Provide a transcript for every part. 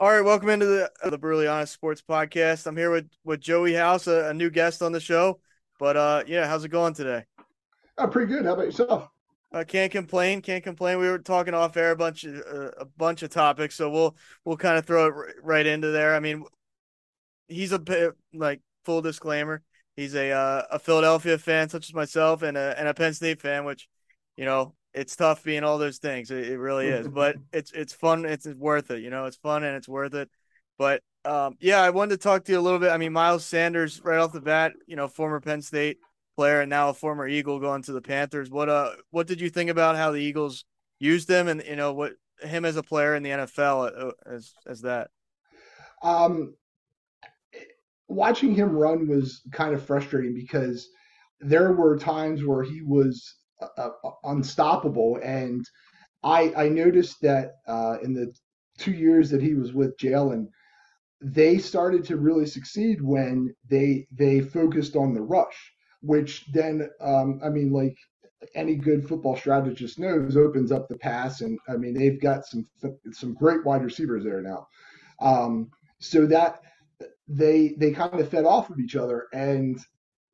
All right, welcome into the uh, the Brutally Honest Sports Podcast. I'm here with with Joey House, a, a new guest on the show. But uh, yeah, how's it going today? Oh, pretty good. How about yourself? I uh, can't complain. Can't complain. We were talking off air a bunch of uh, a bunch of topics, so we'll we'll kind of throw it r- right into there. I mean, he's a like full disclaimer. He's a uh, a Philadelphia fan, such as myself, and a and a Penn State fan, which you know it's tough being all those things. It, it really is, but it's it's fun. It's worth it. You know, it's fun and it's worth it. But um, yeah, I wanted to talk to you a little bit. I mean, Miles Sanders, right off the bat, you know, former Penn State player and now a former Eagle going to the Panthers. What uh, what did you think about how the Eagles used him, and you know what him as a player in the NFL uh, as as that? Um, watching him run was kind of frustrating because there were times where he was uh, uh, unstoppable. And I I noticed that uh, in the two years that he was with Jalen, they started to really succeed when they they focused on the rush, which then um, I mean like any good football strategist knows opens up the pass, and I mean they've got some some great wide receivers there now. Um, so that they they kind of fed off of each other, and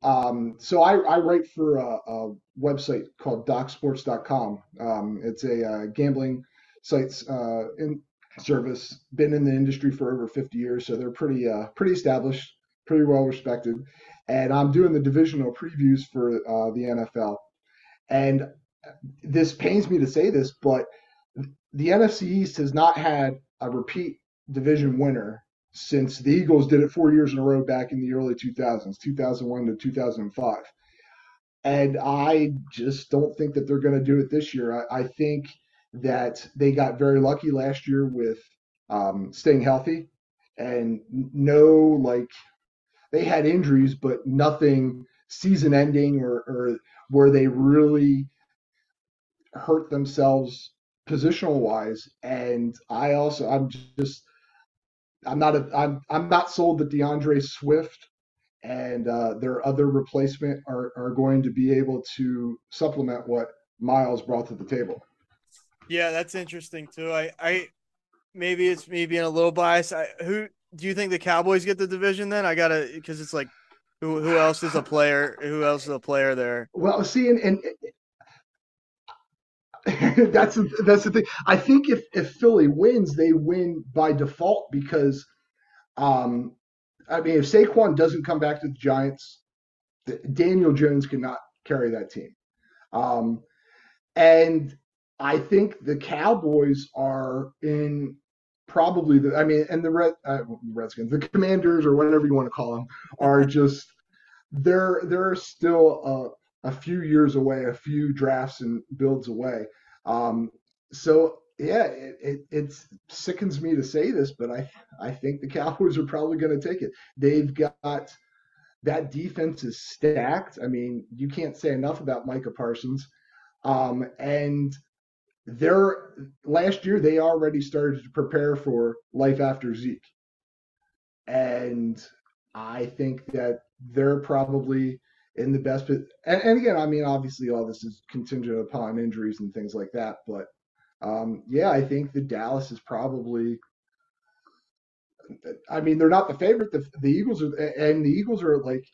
um, so I, I, write for a, a, website called DocSports.com. Um, it's a uh, gambling sites uh, in service. Been in the industry for over 50 years, so they're pretty uh, pretty established, pretty well respected. And I'm doing the divisional previews for uh, the NFL. And this pains me to say this, but the NFC East has not had a repeat division winner since the Eagles did it four years in a row back in the early 2000s, 2001 to 2005. And I just don't think that they're going to do it this year. I, I, think that they got very lucky last year with um, staying healthy and no, like, they had injuries, but nothing season ending or, or where they really hurt themselves positional wise. And I also, I'm just, I'm not a, I'm I'm not sold that D'Andre Swift and uh, their other replacement are are going to be able to supplement what Miles brought to the table. Yeah, that's interesting too. I I maybe it's me being a little biased. I, who do you think the Cowboys get the division then? I gotta because it's like who who else is a player? Who else is a player there? Well, see, and, and that's that's the thing. I think if if Philly wins, they win by default because, um, I mean, if Saquon doesn't come back to the Giants, Daniel Jones cannot carry that team, um, and I think the Cowboys are in probably the. I mean, and the Red uh, Redskins, the Commanders, or whatever you want to call them, are just they're they're still a few years away, a few drafts and builds away. Um, so yeah, it, it, it, sickens me to say this, but I I think the Cowboys are probably going to take it. They've got that defense is stacked. I mean, you can't say enough about Micah Parsons. Um, and they're last year they already started to prepare for life after Zeke. And I think that they're probably in the best. And, and again, I mean, obviously, all this is contingent upon injuries and things like that. But um, yeah, I think the Dallas is probably I mean, they're not the favorite. The, the Eagles are, and the Eagles are like.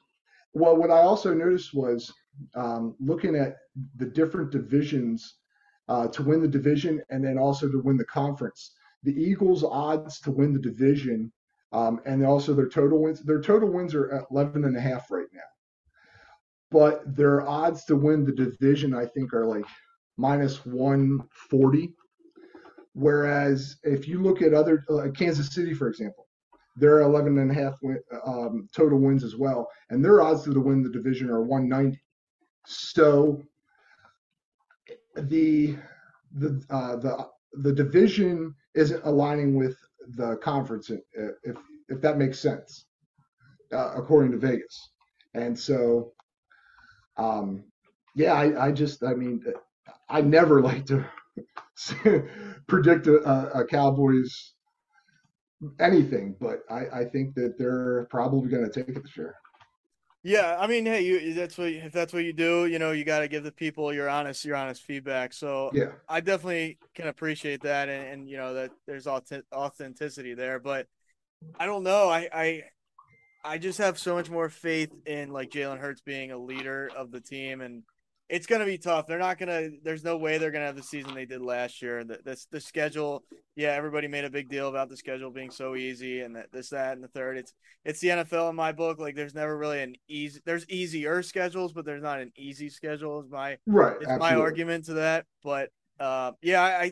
Well, what I also noticed was um, looking at the different divisions uh, to win the division and then also to win the conference. The Eagles' odds to win the division um, and also their total wins. Their total wins are at 11 and a half right now, but their odds to win the division, I think, are like minus 140. Whereas if you look at other Kansas City, for example, they're 11 and a half um, total wins as well, and their odds to win the division are 190. So the the uh, the the division isn't aligning with the conference if if that makes sense uh, according to Vegas and so um yeah I, I just I mean I never like to predict a, a Cowboys anything but I, I think that they're probably going to take it this year yeah, I mean, hey, you that's what if that's what you do, you know, you got to give the people your honest your honest feedback. So yeah, I definitely can appreciate that, and, and you know that there's authenticity there. But I don't know, I I I just have so much more faith in like Jalen Hurts being a leader of the team, and it's going to be tough. They're not going to. There's no way they're going to have the season they did last year. The, the the schedule. Yeah, everybody made a big deal about the schedule being so easy and that this, that, and the third. It's it's the NFL in my book. Like, there's never really an easy. There's easier schedules, but there's not an easy schedule. Is my right. It's my argument to that. But uh, yeah, I, I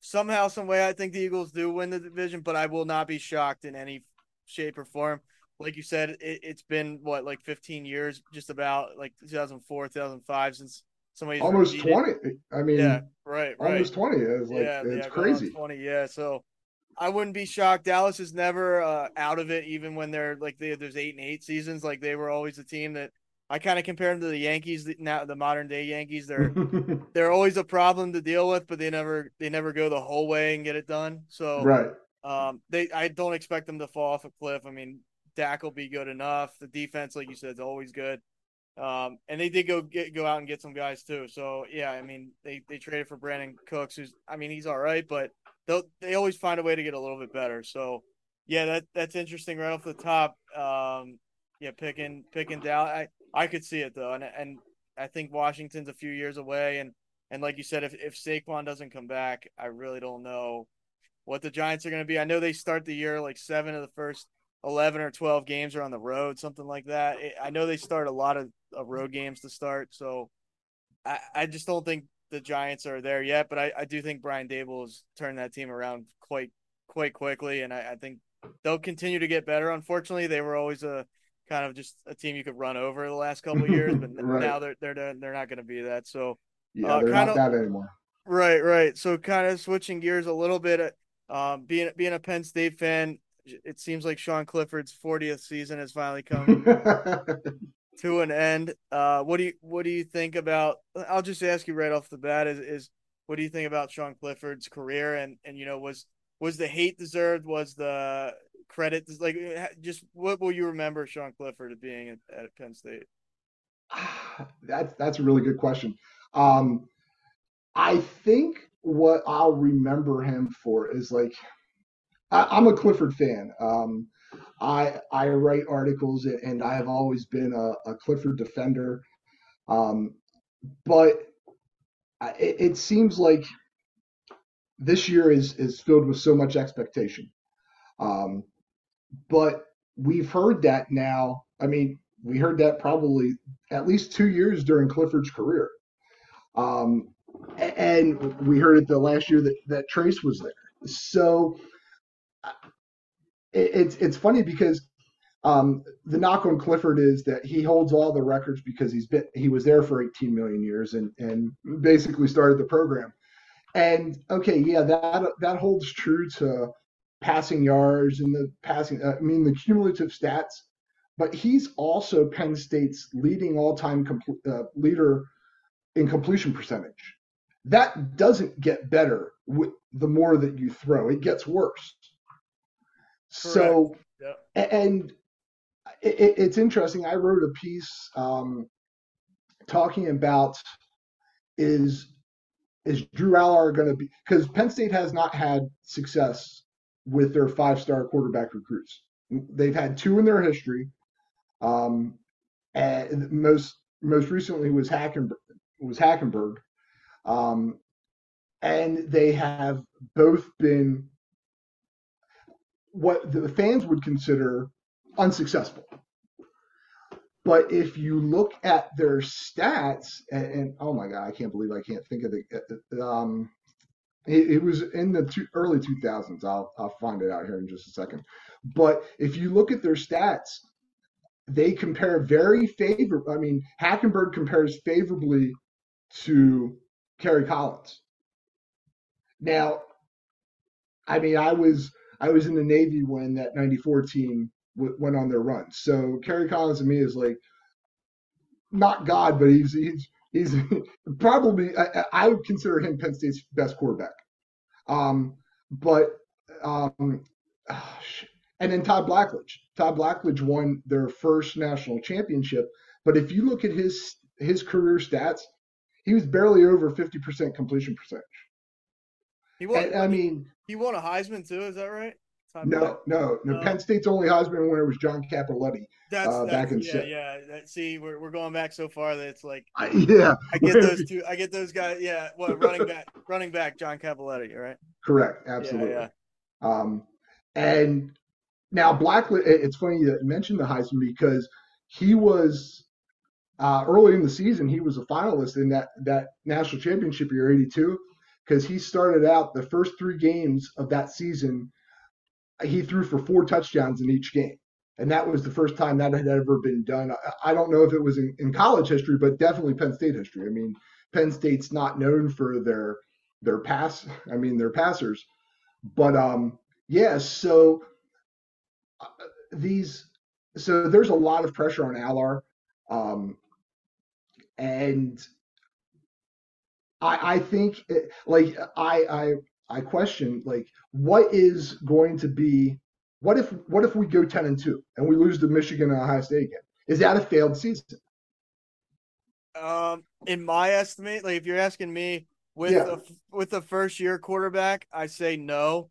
somehow, some way, I think the Eagles do win the division, but I will not be shocked in any shape or form like you said, it, has been what like 15 years, just about like 2004, 2005 since somebody almost 20. I mean, yeah, right, right, almost 20 is like yeah, it's yeah, crazy. 20, yeah. So I wouldn't be shocked. Dallas is never uh, out of it, even when they're like they, there's eight and eight seasons. Like they were always a team that I kind of compare them to the Yankees now, the modern day Yankees. They're they're always a problem to deal with, but they never they never go the whole way and get it done. So right. Um, they I don't expect them to fall off a cliff. I mean, Dak will be good enough. The defense, like you said, is always good. Um, and they did go get go out and get some guys too. So yeah, I mean they they traded for Brandin Cooks, who's I mean he's all right, but they they always find a way to get a little bit better. So yeah, that that's interesting right off the top. Um, yeah, picking picking down. I I could see it though, and and I think Washington's a few years away, and and like you said, if if Saquon doesn't come back, I really don't know what the Giants are going to be. I know they start the year like seven of the first 11 or 12 games are on the road, something like that. I know they start a lot of, of road games to start, so I, I just don't think the Giants are there yet. But I, I do think Brian Daboll has turned that team around quite quite quickly, and I, I think they'll continue to get better. Unfortunately, they were always a kind of just a team you could run over the last couple years, but right. now they're they're they're not going to be that. So yeah, uh, they're not of, that anymore. Right, right. So kind of switching gears a little bit. Um, being being a Penn State fan, it seems like Sean Clifford's 40th season has finally come to an end. Uh, what do you what do you think about? I'll just ask you right off the bat: is is what do you think about Sean Clifford's career? And and you know was was the hate deserved? Was the credit like just what will you remember Sean Clifford as being at, at Penn State? That's that's a really good question. Um, I think what I'll remember him for is like I, am a Clifford fan. Um, I I write articles and I have always been a, a Clifford defender. Um, but it, it, seems like this year is is filled with so much expectation. Um, but we've heard that now. I mean, we heard that probably at least two years during Clifford's career. Um, and we heard it the last year that, that Trace was there. So it's it's funny because um, the knock on Clifford is that he holds all the records because he's been he was there for 18 million years and and basically started the program. And okay, yeah, that that holds true to passing yards and the passing. I mean, the cumulative stats. But he's also Penn State's leading all-time uh, leader in completion percentage. That doesn't get better with the more that you throw; it gets worse. So, yep. and it, it's interesting. I wrote a piece um, talking about is is Drew Allar going to be because Penn State has not had success with their five star quarterback recruits. They've had two in their history. Um, and most most recently was Hackenberg, was Hackenberg. Um, and they have both been what the fans would consider unsuccessful. But if you look at their stats, and, and oh my god, I can't believe I can't think of the. Um, it, it was in the two, early 2000s. I'll I'll find it out here in just a second. But if you look at their stats, they compare very favorably. I mean, Hackenberg compares favorably to Kerry Collins. Now, I mean, I was I was in the Navy when that '94 team w- went on their run. So Kerry Collins to me is like not God, but he's he's he's probably I, I would consider him Penn State's best quarterback. Um, but um, oh, and then Todd Blackledge. Todd Blackledge won their first national championship. But if you look at his his career stats, he was barely over 50% completion percentage. He won. And, I mean, he won a Heisman too. Is that right? No, no, no, Penn State's only Heisman winner was John Cappelletti. That's, uh, that's back in yeah, yeah. That, see, we're, we're going back so far that it's like I, yeah. I get those two. I get those guys. Yeah, what running back? running back, John Cappelletti. Right. Correct. Absolutely. Yeah, yeah. Um, and now Blackledge. It's funny you mentioned the Heisman because he was uh, early in the season. He was a finalist in that that national championship year '82 because he started out the first three games of that season. He threw for four touchdowns in each game. And that was the first time that had ever been done. I, don't know if it was in, in college history, but definitely Penn State history. I mean, Penn State's not known for their their pass. I mean, their passers. But um, yeah, so uh, these so there's a lot of pressure on Allar. Um, and I, I think it, like I, I I question like what is going to be what if what if we go ten and two and we lose to Michigan and Ohio State again? Is that a failed season? Um, in my estimate, like if you're asking me with yeah. a, with a first year quarterback, I say no.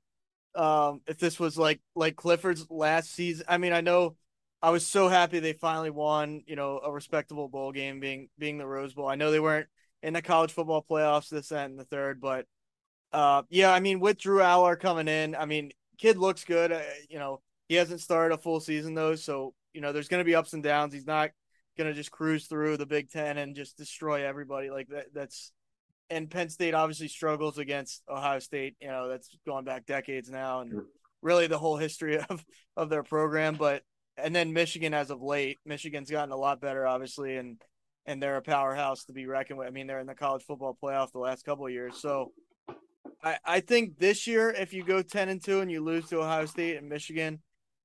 Um, if this was like like Clifford's last season, I mean, I know I was so happy they finally won, you know, a respectable bowl game being being the Rose Bowl. I know they weren't in the college football playoffs this and the third. But uh, yeah, I mean, with Drew Allar coming in, I mean, kid looks good. Uh, you know, he hasn't started a full season though, so you know, there's going to be ups and downs. He's not going to just cruise through the Big Ten and just destroy everybody like that. That's and Penn State obviously struggles against Ohio State. You know, that's going back decades now, and really the whole history of of their program. But and then Michigan as of late, Michigan's gotten a lot better, obviously, and and they're a powerhouse to be reckoned with. I mean, they're in the college football playoff the last couple of years. So I, I think this year, if you go 10 and 2 and you lose to Ohio State and Michigan,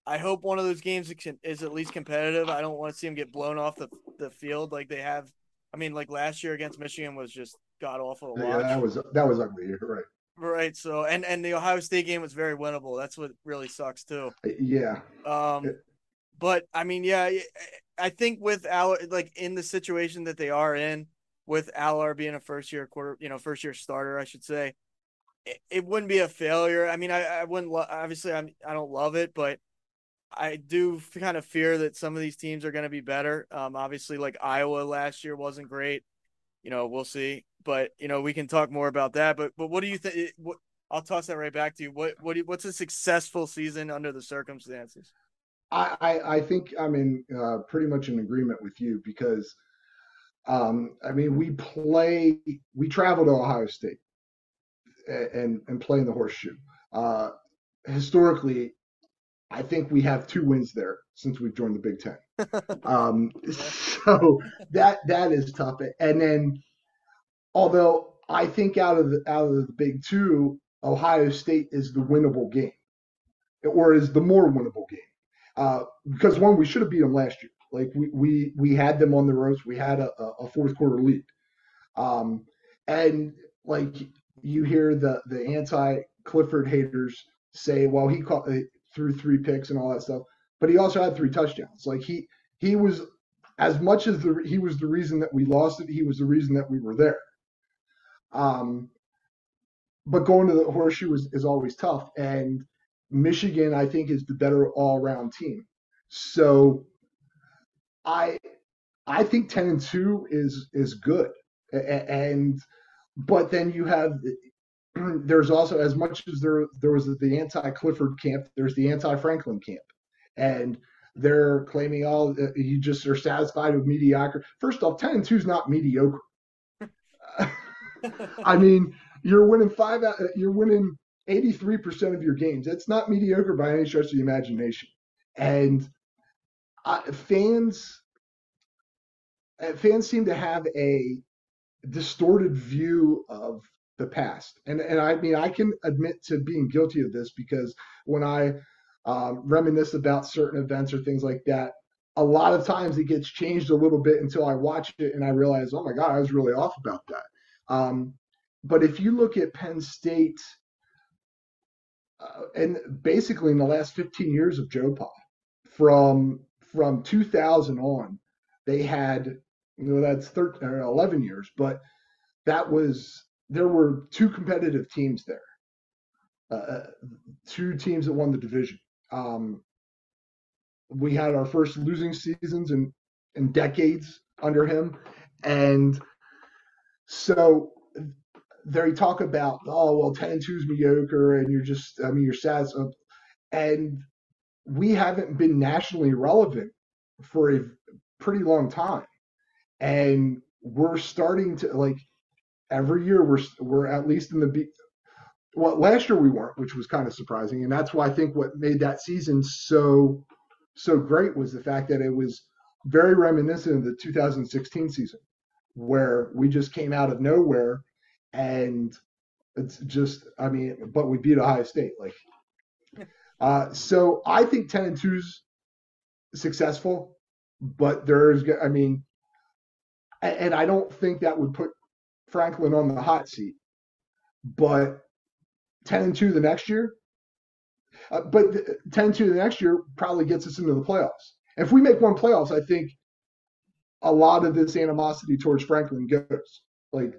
I hope one of those games is at least competitive. I don't want to see them get blown off the, the field like they have. I mean, like last year against Michigan was just god awful. Yeah, that was that was ugly. right. Right. So, and and the Ohio State game was very winnable. That's what really sucks too. Yeah. Um, but I mean, yeah, I think with Allar, like in the situation that they are in, with Allar being a first year quarter, you know, first year starter, I should say, it, it wouldn't be a failure. I mean, I, I wouldn't lo- obviously I'm I don't love it, but I do kind of fear that some of these teams are going to be better. Um, obviously, like Iowa last year wasn't great. You know, we'll see, but you know, we can talk more about that. But but what do you think? I'll toss that right back to you. What what do you, what's a successful season under the circumstances? I, I, I think I'm in uh, pretty much in agreement with you because, um, I mean, we play, we travel to Ohio State and and play in the horseshoe. Uh, historically, I think we have two wins there since we've joined the Big Ten. um, so that that is tough. And then, although I think out of the out of the Big Two, Ohio State is the winnable game, or is the more winnable game. Uh, because one, we should have beat them last year. Like we we we had them on the ropes. We had a, a fourth quarter lead, um, and like you hear the the anti Clifford haters say, well, he caught, uh, threw three picks and all that stuff, but he also had three touchdowns. Like he he was as much as the he was the reason that we lost it. He was the reason that we were there. Um, but going to the horseshoe is, is always tough, and Michigan, I think, is the better all-around team. So I I think 10 and 2 is is good. And but then you have there's also as much as there there was the anti-Clifford camp, there's the anti-Franklin camp. And they're claiming all oh, uh, you just are satisfied with mediocre. First off, 10 and 2 is not mediocre. I mean, you're winning five out, you're winning 83% of your games. That's not mediocre by any stretch of the imagination. And uh, fans uh, fans seem to have a distorted view of the past. And and I mean I can admit to being guilty of this because when I um, reminisce about certain events or things like that, a lot of times it gets changed a little bit until I watch it and I realize, oh my God, I was really off about that. Um, but if you look at Penn State, uh, and basically in the last 15 years of Joe Pa, from from 2000 on, they had you know that's 13 or 11 years, but that was there were two competitive teams there, uh, uh, two teams that won the division. Um, we had our first losing seasons in in decades under him, and so they talk about oh well 10 and 2 is mediocre and you're just i mean you're sad and we haven't been nationally relevant for a pretty long time. And we're starting to like every year we're we're at least in the be- well last year we weren't which was kind of surprising and that's why i think what made that season so so great was the fact that it was very reminiscent of the 2016 season where we just came out of nowhere and it's just i mean but we beat ohio state like uh so i think 10 and 2's successful but there's i mean and I don't think that would put Franklin on the hot seat. But 10 and 2 the next year, uh, but 10 and 2 the next year probably gets us into the playoffs. If we make one playoffs, I think a lot of this animosity towards Franklin goes. Like,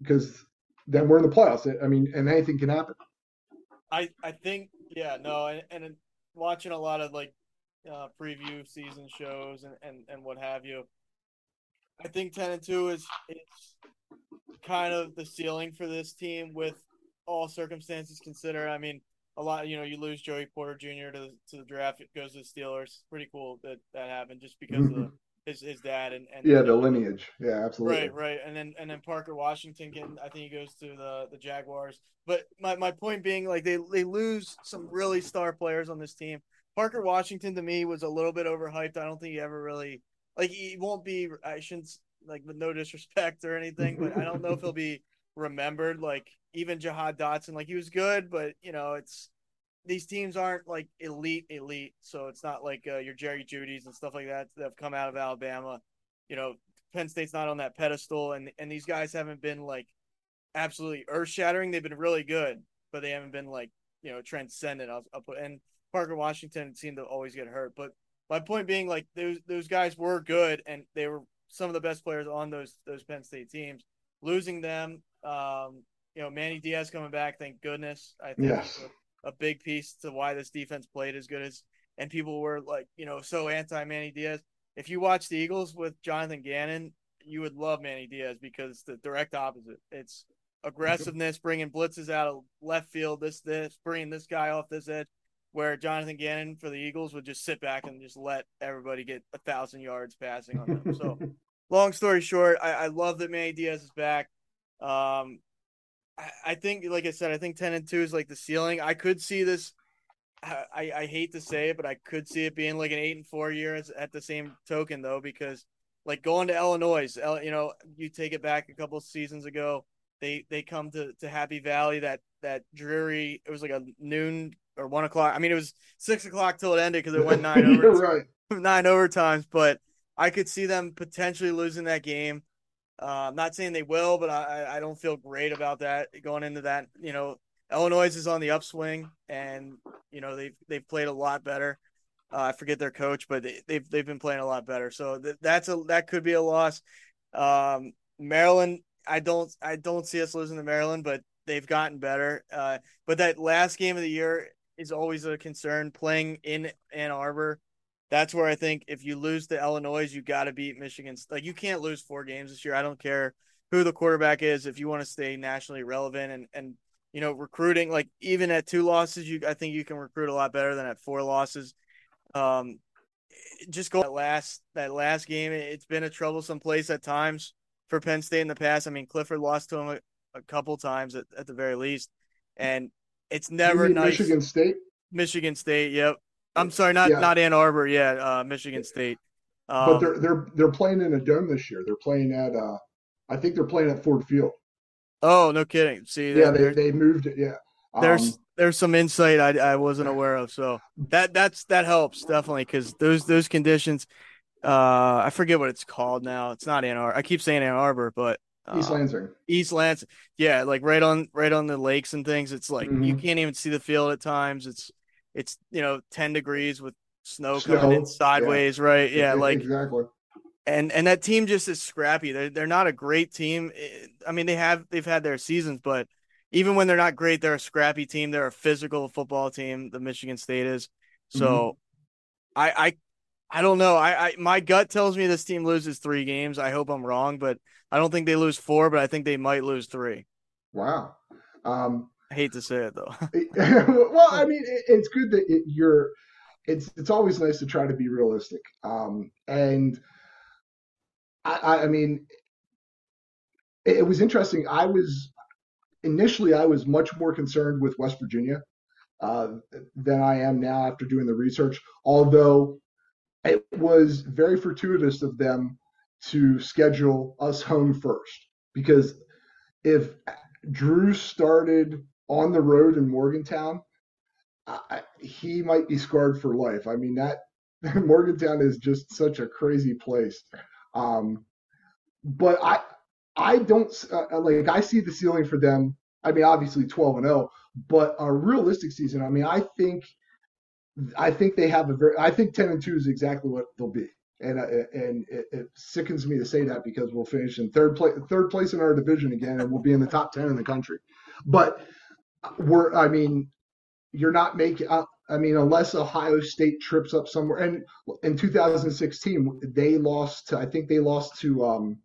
because then we're in the playoffs. I mean, and anything can happen. I, I think, yeah, no, and, and watching a lot of like uh, preview season shows and, and, and what have you, I think ten and two is is kind of the ceiling for this team with all circumstances considered. I mean, a lot. You know, you lose Joey Porter Jr. to the, to the draft. It goes to the Steelers. Pretty cool that that happened just because mm-hmm. of the, his his dad and, and yeah, the lineage. Yeah, absolutely. Right, right. And then and then Parker Washington getting. I think he goes to the the Jaguars. But my my point being, like they they lose some really star players on this team. Parker Washington to me was a little bit overhyped. I don't think he ever really like he won't be. I shouldn't like with no disrespect or anything, but I don't know if he'll be remembered. Like even Jahan Dotson, like he was good, but you know it's these teams aren't like elite elite, so it's not like uh, your Jerry Jeudy's and stuff like that that have come out of Alabama. You know, Penn State's not on that pedestal, and and these guys haven't been like absolutely earth shattering. They've been really good, but they haven't been like you know transcendent. I'll, I'll put and Parker Washington seemed to always get hurt, but my point being, like those those guys were good and they were some of the best players on those those Penn State teams. Losing them, um, you know, Manny Diaz coming back, thank goodness. I think yes. A, big piece to why this defense played as good as and people were like, you know, so anti Manny Diaz. If you watch the Eagles with Jonathan Gannon, you would love Manny Diaz because the direct opposite. It's aggressiveness, bringing blitzes out of left field, this, this, bringing this guy off this edge where Jonathan Gannon for the Eagles would just sit back and just let everybody get a thousand yards passing on them. So, long story short, I, I, love that Manny Diaz is back. Um, I, think, like I said, I think ten and two is like the ceiling. I could see this. I, I hate to say it, but I could see it being like an eight and four years at the same token, though, because like going to Illinois, you know, you take it back a couple seasons ago. They they come to, to Happy Valley that that dreary. It was like a noon or one o'clock. I mean, it was six o'clock till it ended because it went nine over right. nine overtimes. But I could see them potentially losing that game. Uh, I'm not saying they will, but I, I don't feel great about that going into that. You know, Illinois is on the upswing, and you know they've they've played a lot better. Uh, I forget their coach, but they, they've they've been playing a lot better. So th- that's a that could be a loss. Um, Maryland, I don't I don't see us losing to Maryland, but they've gotten better. Uh, but that last game of the year is always a concern. Playing in Ann Arbor, that's where I think if you lose to Illinois, you got to beat Michigan. Like you can't lose four games this year. I don't care who the quarterback is. If you want to stay nationally relevant and and you know recruiting, like even at two losses, you I think you can recruit a lot better than at four losses. Um, just go that last that last game. It's been a troublesome place at times for Penn State in the past. I mean, Clifford lost to him a, a couple times at, at the very least, and it's never nice. Michigan State. Michigan State. Yep. I'm sorry, not yeah. not Ann Arbor. Yeah, uh, Michigan State. Um, but they're they're they're playing in a dome this year. They're playing at uh, I think they're playing at Ford Field. Oh, no kidding. See, yeah, they they moved it. Yeah. Um, there's there's some insight I, I wasn't aware of, so that that's that helps definitely because those those conditions. Uh, I forget what it's called now. It's not Ann Arbor. I keep saying Ann Arbor, but East uh, Lansing. East Lansing. Yeah, like right on right on the lakes and things. It's like mm-hmm. you can't even see the field at times. It's it's you know 10 degrees with snow, snow. coming in sideways, yeah. right? Yeah, like exactly. And and that team just is scrappy. They're they're not a great team. I mean, they have they've had their seasons, but even when they're not great, they're a scrappy team. They're a physical football team. The Michigan State is. So, mm-hmm. I I I don't know. I, I my gut tells me this team loses three games. I hope I'm wrong, but I don't think they lose four. But I think they might lose three. Wow. Um, I hate to say it though. well, I mean, it, it's good that it, you're. It's it's always nice to try to be realistic. Um, and I, I mean, it, it was interesting. I was initially I was much more concerned with West Virginia uh, than I am now after doing the research. Although it was very fortuitous of them to schedule us home first because if Drew started on the road in Morgantown, I, he might be scarred for life. I mean that Morgantown is just such a crazy place. Um, but I I don't uh, like I see the ceiling for them. I mean, obviously 12 and 0, but a realistic season. I mean, I think I think they have a very. I think ten and two is exactly what they'll be, and uh, and it, it, sickens me to say that because we'll finish in third place, third place in our division again, and we'll be in the top ten in the country. But we're. I mean, you're not making. Uh, I mean, unless Ohio State trips up somewhere, and in 2016 they lost. To, I think they lost to. Um,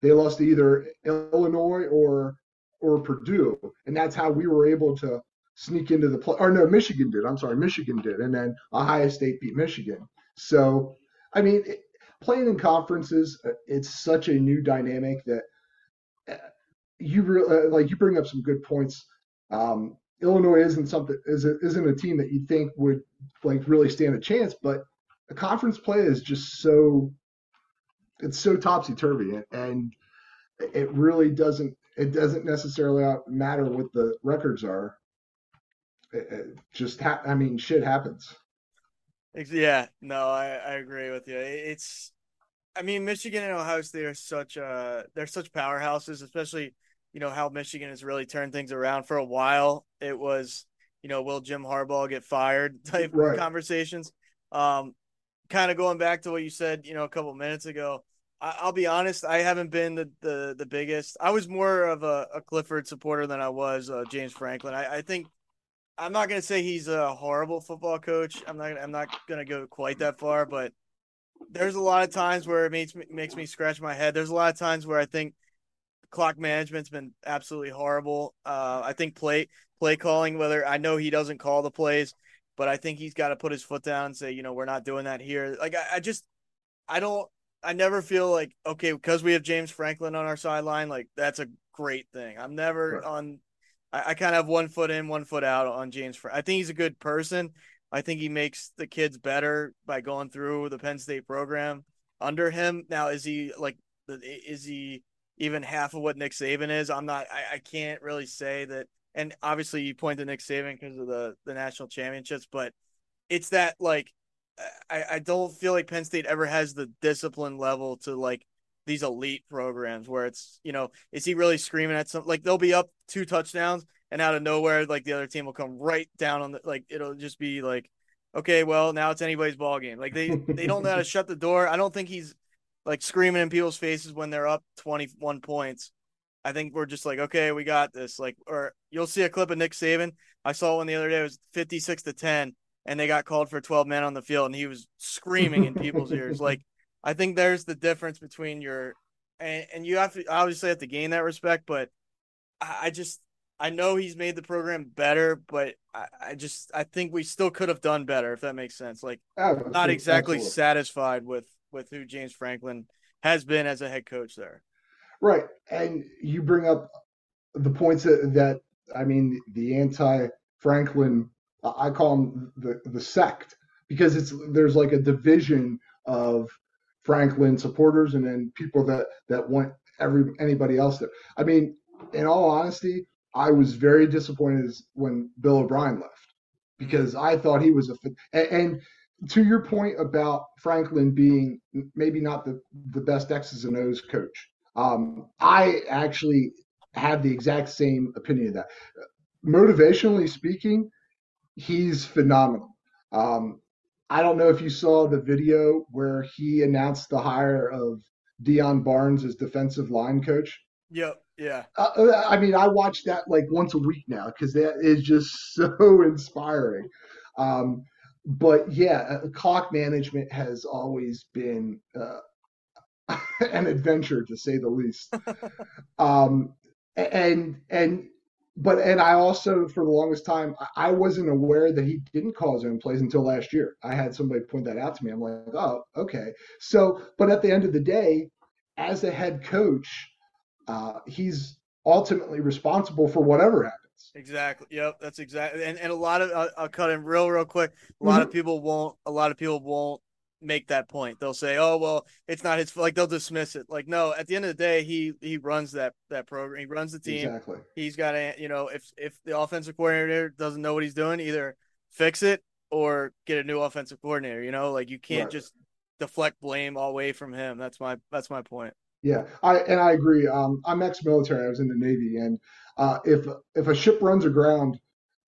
they lost to either Illinois or or Purdue, and that's how we were able to sneak into the play. Or no, Michigan did. I'm sorry, Michigan did, and then Ohio State beat Michigan. So, I mean, it, playing in conferences, uh, it's such a new dynamic that you really uh, like. You bring up some good points. Um, Illinois isn't something isn't isn't a team that you think would like really stand a chance, but a conference play is just so it's so topsy turvy, and it really doesn't it doesn't necessarily matter what the records are it just ha- I mean, shit happens. Yeah, no, I, I agree with you. It's, I mean, Michigan and Ohio State are such uh they're such powerhouses, especially you know how Michigan has really turned things around for a while. It was you know will Jim Harbaugh get fired type right. conversations. Um, kind of going back to what you said, you know, a couple minutes ago. I, will be honest, I haven't been the, the the biggest. I was more of a, a Clifford supporter than I was uh, James Franklin. I, I think I'm not gonna say he's a horrible football coach. I'm not. I'm not gonna go quite that far, but there's a lot of times where it makes me makes me scratch my head. There's a lot of times where I think clock management's been absolutely horrible. Uh, I think play play calling, whether I know he doesn't call the plays, but I think he's got to put his foot down and say, you know, we're not doing that here. Like I, I just, I don't, I never feel like okay because we have James Franklin on our sideline, like that's a great thing. I'm never right. on I, I kind of have one foot in, one foot out on James. I think he's a good person. I think he makes the kids better by going through the Penn State program under him. Now, is he like, is he even half of what Nick Saban is? I'm not, I, I can't really say that. And obviously, you point to Nick Saban because of the, the national championships, but it's that like, I, I don't feel like Penn State ever has the discipline level to like these elite programs where it's you know is he really screaming at some like they'll be up two touchdowns and out of nowhere like the other team will come right down on the like it'll just be like okay well now it's anybody's ball game like they they don't know how to shut the door i don't think he's like screaming in people's faces when they're up 21 points I think we're just like, okay, we got this. Like, or you'll see a clip of Nick Saban. I saw one the other day. It was 56 to 10, and they got called for 12 men on the field, and he was screaming in people's ears. Like, I think there's the difference between your, and, and you have to obviously have to gain that respect, but I, I just, I know he's made the program better, but I, I, just, I think we still could have done better, if that makes sense. Like, oh, not exactly absolutely. satisfied with with who James Franklin has been as a head coach there. Right. And you bring up the points that, that I mean, the anti Franklin, I call them the, the sect because it's there's like a division of Franklin supporters and then people that, that want every anybody else there. I mean, in all honesty, I was very disappointed when Bill O'Brien left because I thought he was a and, and to your point about Franklin being maybe not the, the best X's and O's coach, um, I actually have the exact same opinion of that. Motivationally speaking, he's phenomenal. Um, I don't know if you saw the video where he announced the hire of Deion Barnes as defensive line coach. Yep. Yeah. Uh, I mean, I watch that like once a week now because that is just so inspiring. Um, but yeah, uh, clock management has always been uh, an adventure to say the least. um, and and but and I also for the longest time I wasn't aware that he didn't call his own plays until last year. I had somebody point that out to me. I'm like, oh, okay. So, but at the end of the day, as a head coach, uh, he's ultimately responsible for whatever happens. Exactly. Yep. That's exactly. And and a lot of I'll, I'll cut in real real quick. A lot mm-hmm. of people won't. A lot of people won't make that point. They'll say, "Oh, well, it's not his." Like they'll dismiss it. Like no, at the end of the day, he he runs that that program. He runs the team. Exactly. He's got to you know if if the offensive coordinator doesn't know what he's doing, either fix it or get a new offensive coordinator. You know, like you can't right. just deflect blame all away from him. That's my that's my point. Yeah, I and I agree. Um, I'm ex-military. I was in the Navy, and uh, if if a ship runs aground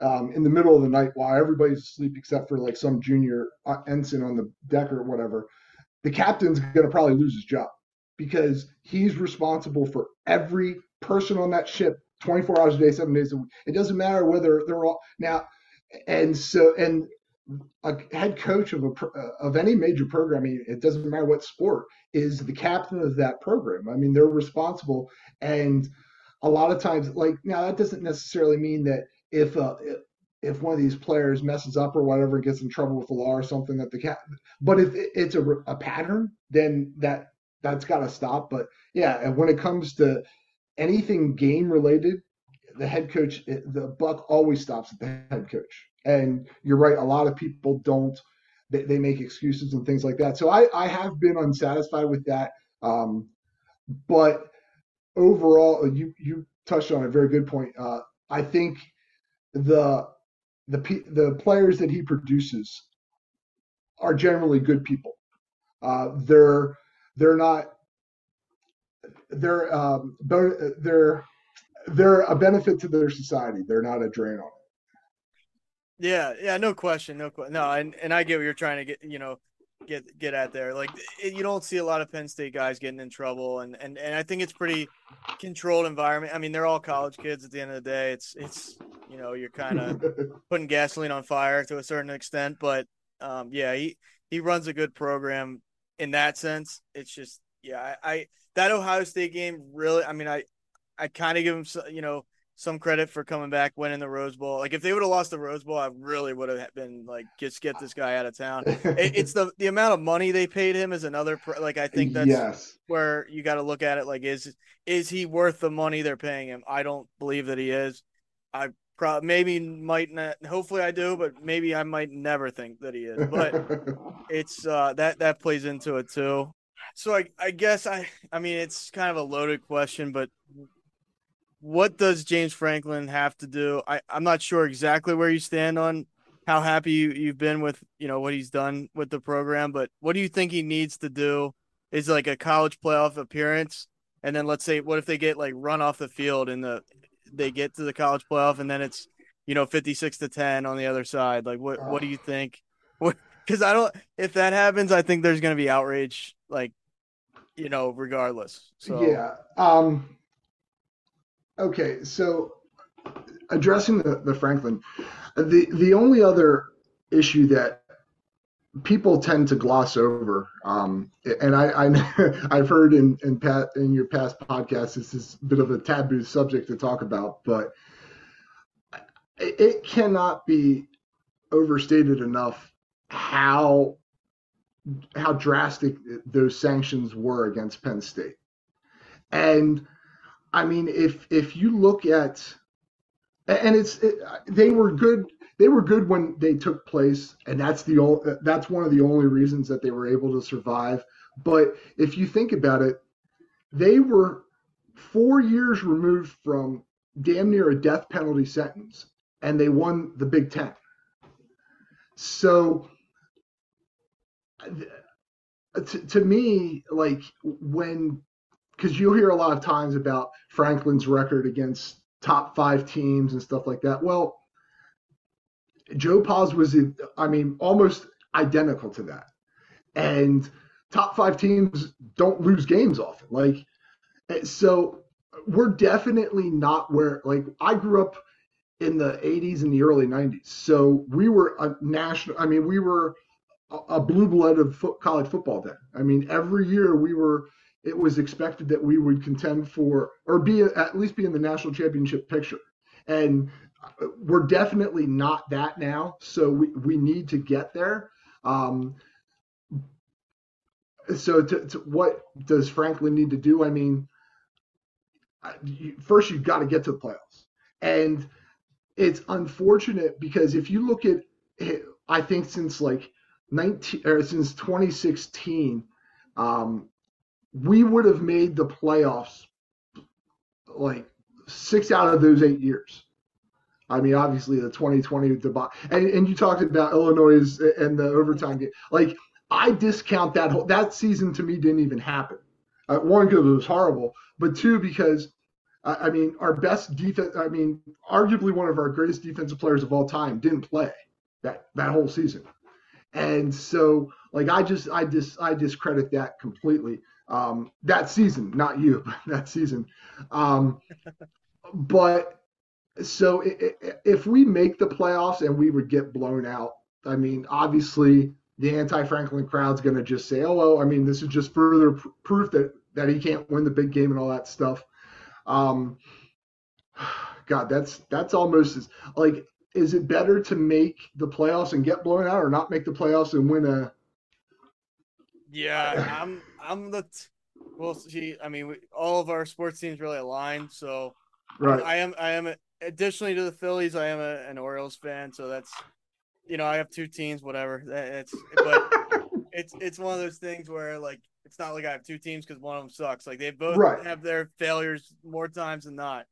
um, in the middle of the night while everybody's asleep except for like some junior uh, ensign on the deck or whatever, the captain's to probably lose his job because he's responsible for every person on that ship 24 hours a day, seven days a week. It doesn't matter whether they're all now. And so, and a head coach of a uh, of any major program, I mean, it doesn't matter what sport, is the captain of that program. I mean, they're responsible, and a lot of times, like now, that doesn't necessarily mean that if uh, if one of these players messes up or whatever, and gets in trouble with the law or something that the cat. But if it's a, a pattern, then that that's got to stop. But yeah, and when it comes to anything game related, the head coach, the buck always stops at the head coach. And you're right, a lot of people don't. They, they make excuses and things like that. So I I have been unsatisfied with that. Um, but overall, you you touched on a very good point. Uh, I think the the the players that he produces are generally good people. Uh, they're they're not they're um, they're they're a benefit to their society. They're not a drain on. Yeah, yeah, no question, no question. No, and and I get what you're trying to get. You know, get get at there. Like it, you don't see a lot of Penn State guys getting in trouble, and and and I think it's pretty controlled environment. I mean, they're all college kids at the end of the day. It's it's you know you're kind of putting gasoline on fire to a certain extent, but um, yeah, he he runs a good program in that sense. It's just yeah, I, I that Ohio State game really. I mean, I I kind of give him you know some credit for coming back, winning the Rose Bowl. Like if they would have lost the Rose Bowl, I really would have been like, just get this guy out of town. it, it's the the amount of money they paid him is another. Like I think that's yes. where you got to look at it. Like is is he worth the money they're paying him? I don't believe that he is. I probably maybe might not. Hopefully I do, but maybe I might never think that he is. But it's uh, that that plays into it too. So I I guess I I mean it's kind of a loaded question, but what does James Franklin have to do? I, I'm not sure exactly where you stand on how happy you, you've been with, you know, what he's done with the program, but what do you think he needs to do? Is like a college playoff appearance, and then let's say what if they get like run off the field and the they get to the college playoff and then it's you know 56 to 10 on the other side like what what do you think because i don't if that happens i think there's going to be outrage like you know regardless so yeah um Okay, so addressing the, the Franklin, the the only other issue that people tend to gloss over, um, and I, I I've heard in in, Pat, in your past podcasts this is a bit of a taboo subject to talk about, but it cannot be overstated enough how how drastic those sanctions were against Penn State. And I mean, if if you look at, and it's it, they were good. They were good when they took place, and that's the only, that's one of the only reasons that they were able to survive. But if you think about it, they were four years removed from damn near a death penalty sentence, and they won the Big Ten. So to, to me, like when, because you'll hear a lot of times about Franklin's record against top five teams and stuff like that. Well, Joe Pa's was, I mean, almost identical to that. And top five teams don't lose games often. Like, so we're definitely not where, like, I grew up in the 80s and the early 90s. So we were a national, I mean, we were a blue blood of college football then. I mean, every year we were, it was expected that we would contend for or be at least be in the national championship picture. And we're definitely not that now. So we, we need to get there. Um, so to, to what does Franklin need to do? I mean, first you've got to get to the playoffs. And it's unfortunate because if you look at, I think since like 19 or since 2016, um, we would have made the playoffs like six out of those eight years. I mean, obviously the 2020 debate, and, and you talked about Illinois and the overtime game. Like, I discount that whole that season to me didn't even happen. Uh, one because it was horrible, but two because I mean our best defense. I mean, arguably one of our greatest defensive players of all time didn't play that that whole season and so like I just I just I discredit that completely. Um, that season, not you, that season. Um, but so if we make the playoffs and we would get blown out, I mean, obviously the anti-Franklin crowd's going to just say, "Oh, well, I mean, this is just further pr- proof that that he can't win the big game and all that stuff." Um, God, that's that's almost as like is it better to make the playoffs and get blown out or not make the playoffs and win a yeah i'm i'm the t- well see i mean we, all of our sports teams really align so right i am i am additionally to the phillies i am a, an orioles fan so that's you know i have two teams whatever it's but it's it's one of those things where like it's not like i have two teams because one of them sucks like they both right. have their failures more times than not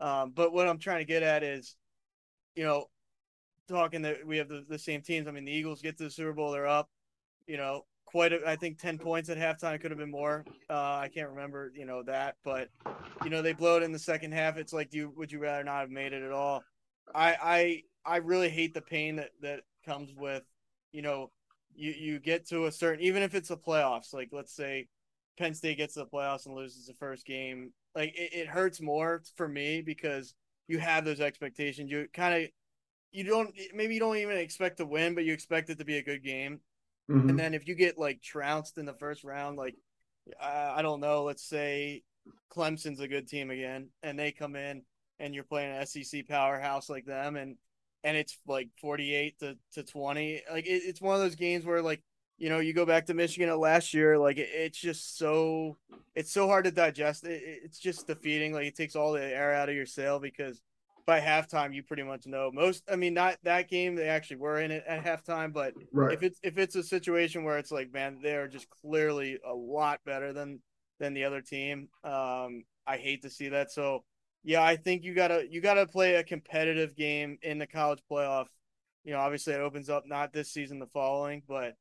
um, but what i'm trying to get at is you know, talking that we have the, the same teams. I mean, the Eagles get to the Super Bowl, they're up, you know, quite a, I think 10 points at halftime could have been more. Uh, I can't remember, you know, that, but you know, they blow it in the second half. It's like, do you, would you rather not have made it at all? I, I, I really hate the pain that, that comes with, you know, you, you get to a certain, even if it's the playoffs, like let's say Penn State gets to the playoffs and loses the first game, like it, it hurts more for me because you have those expectations. You kind of you don't maybe you don't even expect to win, but you expect it to be a good game. Mm-hmm. And then if you get like trounced in the first round, like I, I don't know, let's say Clemson's a good team again, and they come in and you're playing an SEC powerhouse like them, and and it's like 48 to, to 20. Like it, it's one of those games where like you know you go back to Michigan at last year, like it, it's just so it's so hard to digest. It, it's just defeating. Like it takes all the air out of your sail because by halftime you pretty much know most i mean not that game they actually were in it at halftime but right. if it's if it's a situation where it's like man they're just clearly a lot better than than the other team um i hate to see that. So yeah i think you gotta you gotta play a competitive game in the college playoff. You know obviously it opens up not this season the following but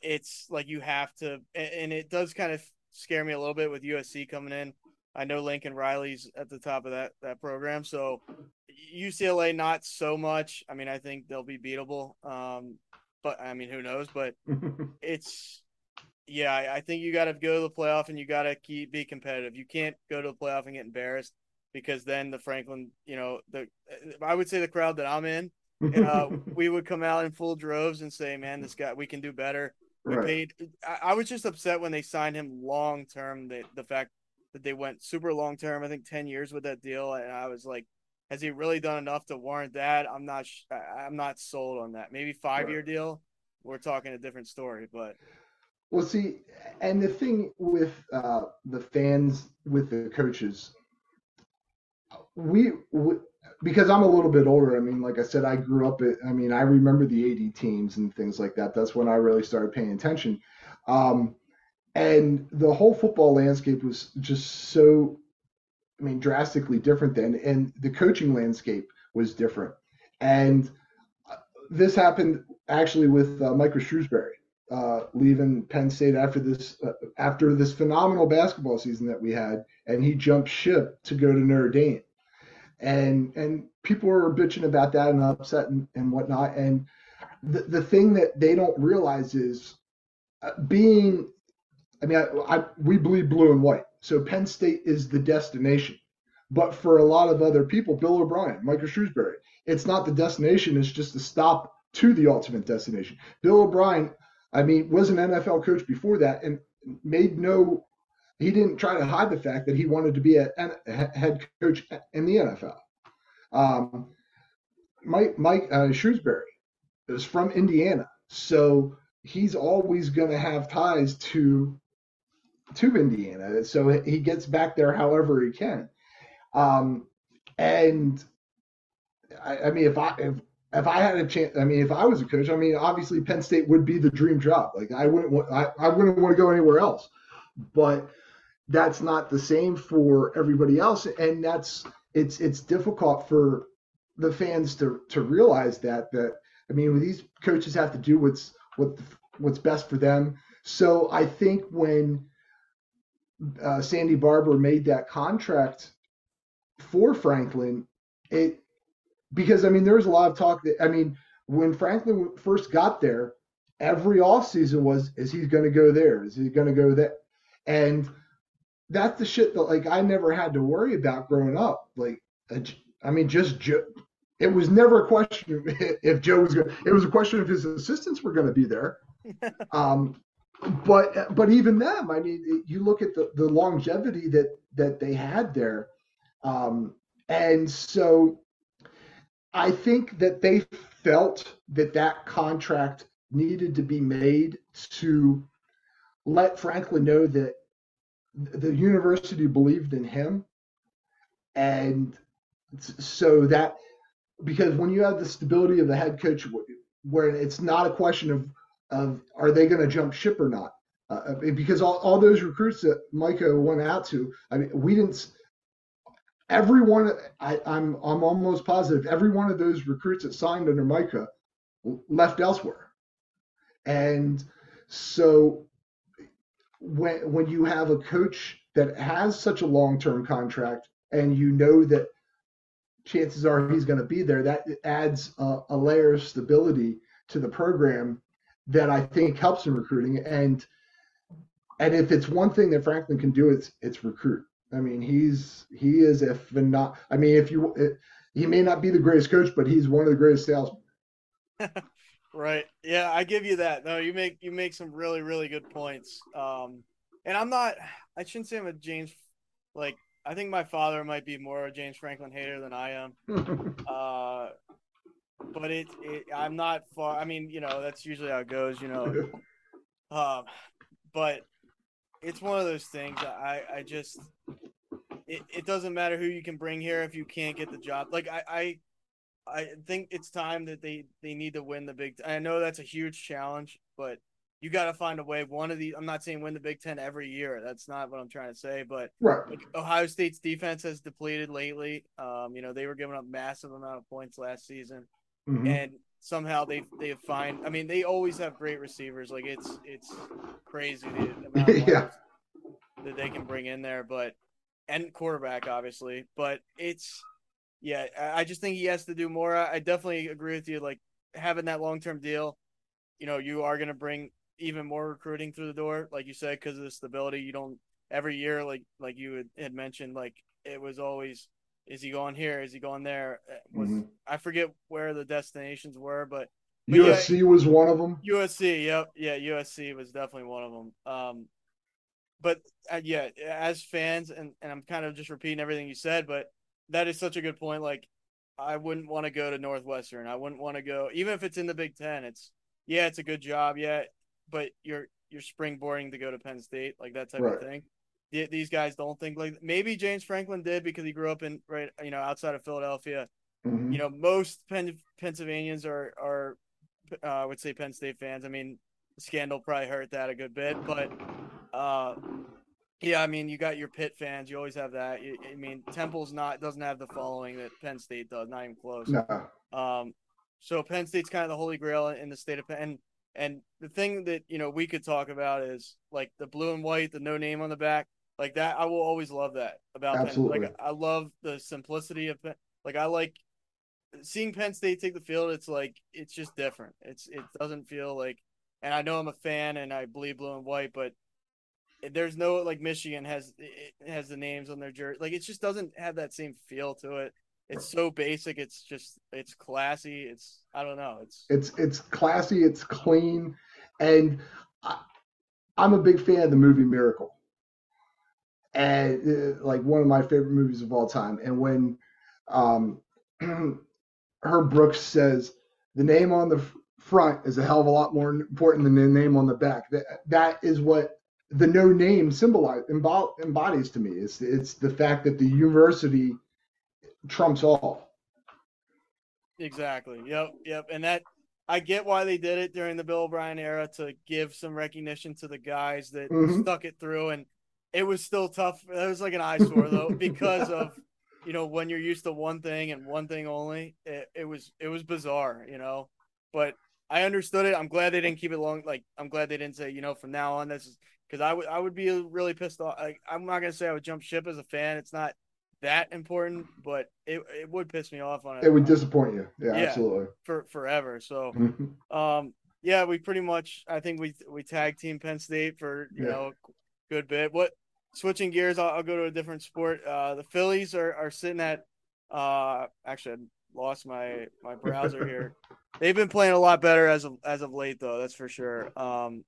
it's like you have to and it does kind of scare me a little bit with usc coming in I know Lincoln Riley's at the top of that that program. So UCLA not so much. I mean, I think they'll be beatable. Um, but I mean, who knows? But it's yeah, I, I think you got to go to the playoff and you got to keep be competitive. You can't go to the playoff and get embarrassed. because then the Franklin, you know, the I would say the crowd that I'm in, uh, we would come out in full droves and say, "Man, this guy, we can do better." We Right. paid. I, I was just upset when they signed him long term. The the fact that they went super long term, I think ten years with that deal, and I was like, has he really done enough to warrant that? I'm not. sh- I'm not sold on that. Maybe five year deal. We're talking a different story, but Well, see, and the thing with uh, the fans, with the coaches, we, we, because I'm a little bit older. I mean, like I said, I grew up at. I mean, I remember the '80 teams and things like that. That's when I really started paying attention. Um, and the whole football landscape was just so, I mean, drastically different then, and the coaching landscape was different. And uh, this happened actually with uh, Michael Shrewsberry uh, leaving Penn State after this uh, after this phenomenal basketball season that we had, and he jumped ship to go to Notre Dame, and and people were bitching about that and upset and, and whatnot. And the the thing that they don't realize is uh, being, I mean, I, I we bleed blue and white, so Penn State is the destination. But for a lot of other people, Bill O'Brien, Michael Shrewsberry, it's not the destination; it's just a stop to the ultimate destination. Bill O'Brien I mean, was an NFL coach before that and made no, he didn't try to hide the fact that he wanted to be a, a head coach in the NFL. Um, Mike, Mike uh, Shrewsberry is from Indiana. So he's always going to have ties to, to Indiana. So he gets back there however he can. Um, and I, I mean, if I, if, if I had a chance, I mean, if I was a coach, I mean, obviously Penn State would be the dream job. Like I wouldn't want, I, I wouldn't want to go anywhere else. But that's not the same for everybody else, and that's it's it's difficult for the fans to to realize that that I mean, these coaches have to do what's what what's best for them. So I think when uh, Sandy Barbour made that contract for Franklin, it because I mean there was a lot of talk that I mean when Franklin first got there, every offseason was is he going to go there? Is he going to go there? And that's the shit that like I never had to worry about growing up. Like I mean just Joe, it was never a question if Joe was going. It was a question if his assistants were going to be there. um, but but even them, I mean, you look at the the longevity that that they had there, um, and so I think that they felt that that contract needed to be made to let Franklin know that the university believed in him. And so that, because when you have the stability of the head coach, where it's not a question of, of are they going to jump ship or not? Uh, because all, all those recruits that Micah went out to, I mean, we didn't, everyone I, I'm I'm almost positive every one of those recruits that signed under Micah left elsewhere. And so when when you have a coach that has such a long-term contract and you know that chances are he's going to be there, that adds a, a layer of stability to the program that I think helps in recruiting. And and if it's one thing that Franklin can do, it's it's recruit. I mean, he's he is if not. I mean, if you he may not be the greatest coach, but he's one of the greatest salesmen. right. Yeah, I give you that. No, you make you make some really really good points. Um, and I'm not. I shouldn't say I'm a James. Like I think my father might be more a James Franklin hater than I am. uh, but it, it I'm not far. I mean, you know, that's usually how it goes. You know. Um, but it's one of those things. I I just it, it doesn't matter who you can bring here if you can't get the job. Like I I, I think it's time that they they need to win the Big. I know that's a huge challenge, but you got to find a way. One of the I'm not saying win the Big Ten every year. That's not what I'm trying to say. But right. like Ohio State's defense has depleted lately. Um, you know they were giving up massive amount of points last season, Mhm. and somehow they they find. I mean they always have great receivers. Like it's it's crazy the Yeah. that they can bring in there, but and quarterback obviously, but it's yeah, I just think he has to do more. I definitely agree with you. Like having that long term deal, you know, you are going to bring even more recruiting through the door, like you said, because of the stability. You don't every year, like like you had mentioned, like it was always is he going here? Is he going there? Uh, was mm-hmm. I forget where the destinations were, but, but USC yeah, was one of them. USC, yep, yeah, USC was definitely one of them. Um, but uh, yeah, as fans, and and I'm kind of just repeating everything you said, but that is such a good point. Like, I wouldn't want to go to Northwestern. I wouldn't want to go, even if it's in the Big Ten. It's yeah, it's a good job, yeah, but you're you're springboarding to go to Penn State, like that type right. of thing these guys don't think like maybe James Franklin did because he grew up in right you know outside of Philadelphia. Mm-hmm. You know most Penn, Pennsylvanians are are uh, I would say Penn State fans. I mean scandal probably hurt that a good bit, but uh, yeah, I mean you got your Pitt fans. You always have that. I mean Temple's not doesn't have the following that Penn State does. Not even close. No. Um, so Penn State's kind of the holy grail in the state of Penn. And, And the thing that you know we could talk about is like the blue and white, the no name on the back like that i will always love that about Absolutely. Penn. like i love the simplicity of Penn. like i like seeing penn state take the field it's like it's just different. It's it doesn't feel like and i know i'm a fan and i bleed blue and white but there's no like michigan has it has the names on their jersey. Like it just doesn't have that same feel to it. It's so basic. It's just it's classy. It's i don't know. It's it's it's classy. It's clean. And I, i'm a big fan of the movie miracle and uh, like one of my favorite movies of all time. And when um, Herb Brooks says the name on the front is a hell of a lot more important than the name on the back. That that is what the no name symbolize embodies to me. It's it's the fact that the university trumps all. Exactly. Yep. Yep. And that I get why they did it during the Bill O'Brien era to give some recognition to the guys that mm-hmm. stuck it through and it was still tough. It was like an eyesore though, because of you know when you're used to one thing and one thing only. It, it was it was bizarre, you know. But I understood it. I'm glad they didn't keep it long. Like I'm glad they didn't say you know from now on this is because I would I would be really pissed off. Like, I'm not gonna say I would jump ship as a fan. It's not that important, but it, it would piss me off on it. It would disappoint you. Yeah, yeah absolutely. For forever. So, mm-hmm. um, yeah, we pretty much I think we we tag team Penn State for you yeah. know good bit. What switching gears, I'll, I'll, go to a different sport. Uh, the Phillies are, are sitting at. Uh, actually, I lost my my browser here. They've been playing a lot better as of as of late, though. That's for sure. Um,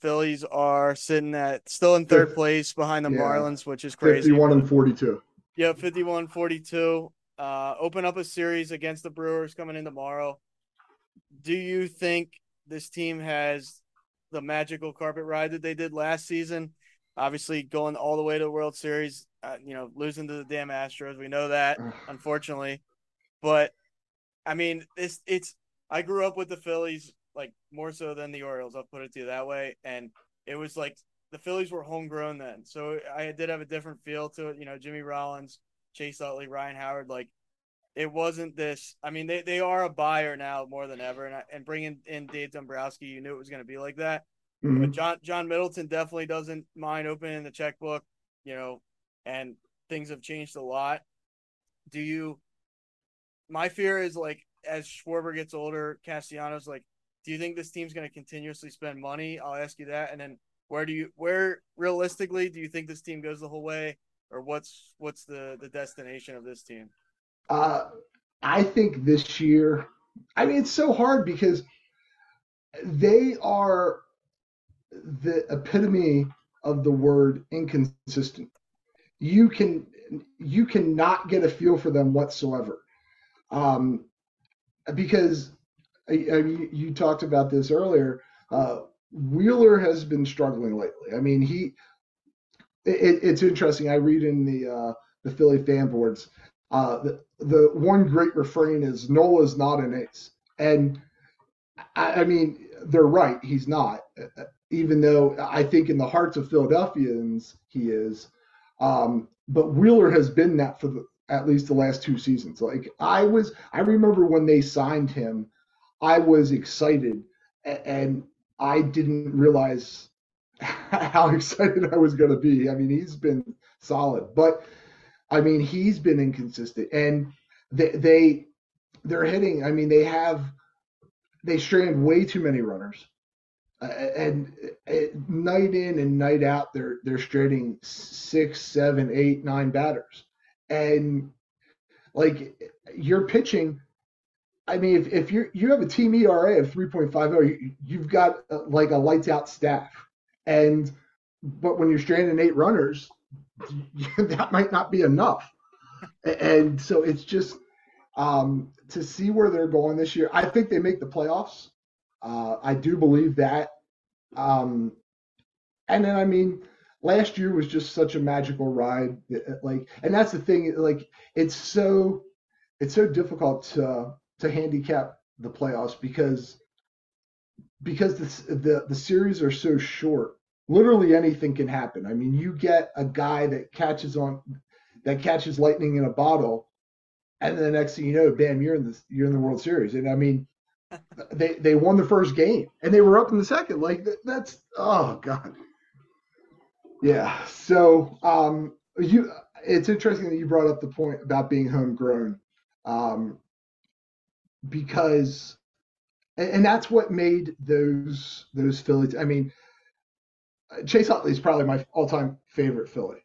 Phillies are sitting at still in third place behind the yeah. Marlins, which is crazy. Fifty-one and forty-two. Yeah, 51-42. Uh, open up a series against the Brewers coming in tomorrow. Do you think this team has the magical carpet ride that they did last season? Obviously, going all the way to the World Series, uh, you know, losing to the damn Astros. We know that, unfortunately. But I mean, it's it's. I grew up with the Phillies, like more so than the Orioles. I'll put it to you that way. And it was like the Phillies were homegrown then, so I did have a different feel to it. You know, Jimmy Rollins, Chase Utley, Ryan Howard, like it wasn't this. I mean, they, they are a buyer now more than ever, and and bringing in Dave Dombrowski, you knew it was going to be like that. Mm-hmm. But John John Middleton definitely doesn't mind opening the checkbook, you know, and things have changed a lot. Do you? My fear is like as Schwarber gets older, Castellanos like, do you think this team's going to continuously spend money? I'll ask you that, and then where do you where realistically do you think this team goes the whole way, or what's what's the the destination of this team? Uh, I think this year. I mean, it's so hard because they are the epitome of the word inconsistent. You can you cannot get a feel for them whatsoever, um, because uh, you, you talked about this earlier. Uh, Wheeler has been struggling lately. I mean, he. It, it's interesting. I read in the uh, the Philly fan boards. Uh, the the one great refrain is Nola's not an ace, and I, I mean they're right. He's not even though I think in the hearts of Philadelphians he is. Um, but Wheeler has been that for the, at least the last two seasons. Like I was, I remember when they signed him, I was excited, and I didn't realize how excited I was going to be. I mean, he's been solid, but I mean, he's been inconsistent, and they they they're hitting. I mean, they have they strand way too many runners and uh, night in and night out, they're they're straighting six, seven, eight, nine batters, and like you're pitching. I mean, if, if you you have a team ERA of 3.50, you, you've got uh, like a lights out staff, and but when you're stranding eight runners, that might not be enough. And so it's just um, to see where they're going this year. I think they make the playoffs. Uh, I do believe that. Um, and then I mean, last year was just such a magical ride. Like, and that's the thing. Like, it's so it's so difficult to to handicap the playoffs because because the the, the series are so short. Literally anything can happen. I mean, you get a guy that catches on that catches lightning in a bottle, and then the next thing you know, bam, you're in the you're in the World Series. And I mean, they they won the first game and they were up in the second. Like that's oh god. Yeah. So um, you, it's interesting that you brought up the point about being homegrown, um, because, and, and that's what made those those Phillies. I mean, Chase Utley is probably my all-time favorite Philly,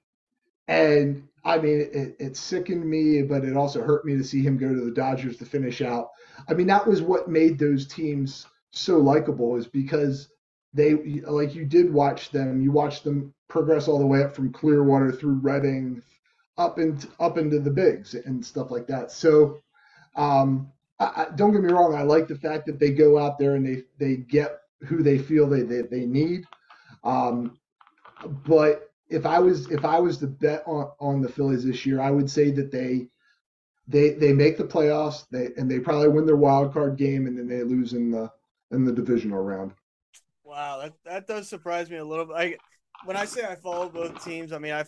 and I mean, it, it sickened me, but it also hurt me to see him go to the Dodgers to finish out. I mean, that was what made those teams so likable, is because they, like, you did watch them. You watched them progress all the way up from Clearwater through Reading, up into up into the bigs and stuff like that. So, um, I, I, don't get me wrong. I like the fact that they go out there and they they get who they feel they they, they need. Um, but if I was if I was to bet on, on the Phillies this year, I would say that they they they make the playoffs, they and they probably win their wild card game, and then they lose in the in the divisional round. Wow, that that does surprise me a little bit. I, when I say I follow both teams, I mean I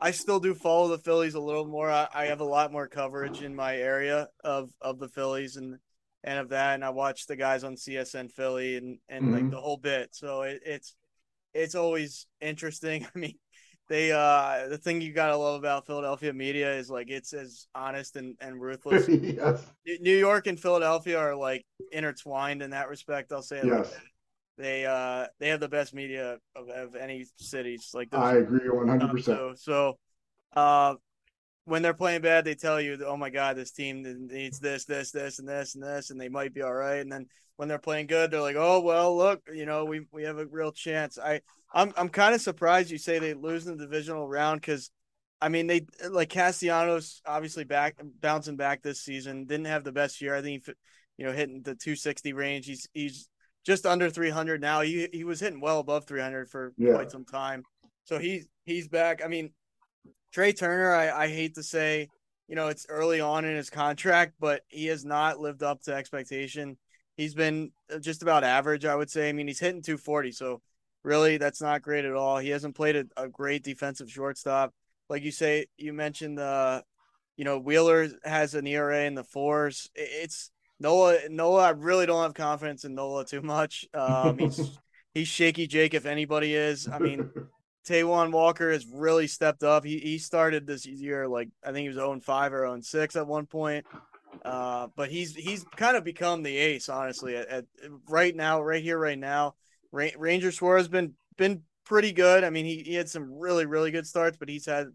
I still do follow the Phillies a little more. I, I have a lot more coverage in my area of of the Phillies and and of that, and I watch the guys on CSN Philly and and mm-hmm. like the whole bit. So it, it's it's always interesting. I mean, they uh the thing you gotta love about Philadelphia media is like it's as honest and, and ruthless. yes. New York and Philadelphia are like intertwined in that respect. I'll say it yes. like They uh they have the best media of, of any cities. Like those, I agree one hundred percent. So so uh when they're playing bad, they tell you, "Oh my God, this team needs this, this, this, and this, and this," and they might be all right. And then when they're playing good, they're like, "Oh well, look, you know, we we have a real chance." I I'm I'm kind of surprised you say they lose in the divisional round because, I mean, they like Castellanos obviously back bouncing back this season didn't have the best year. I think he, you know hitting the 260 range. He's he's just under 300 now. He he was hitting well above 300 for yeah. quite some time. So he's he's back. I mean, Trey Turner. I I hate to say, you know, it's early on in his contract, but he has not lived up to expectation. He's been uh, just about average, I would say. I mean, he's hitting 240, so really that's not great at all. He hasn't played a, a great defensive shortstop. Like you say, you mentioned the, uh, you know, Wheeler has an ERA in the fours. It's Noah. Noah, I really don't have confidence in Nola too much. Um, he's he's shaky Jake if anybody is. I mean, Taijuan Walker has really stepped up. He he started this year like I think he was 0 5 or 0 6 at one point. Uh, but he's he's kind of become the ace, honestly. At, at right now, right here, right now, Ranger Suarez been been pretty good. I mean, he, he had some really really good starts, but he's had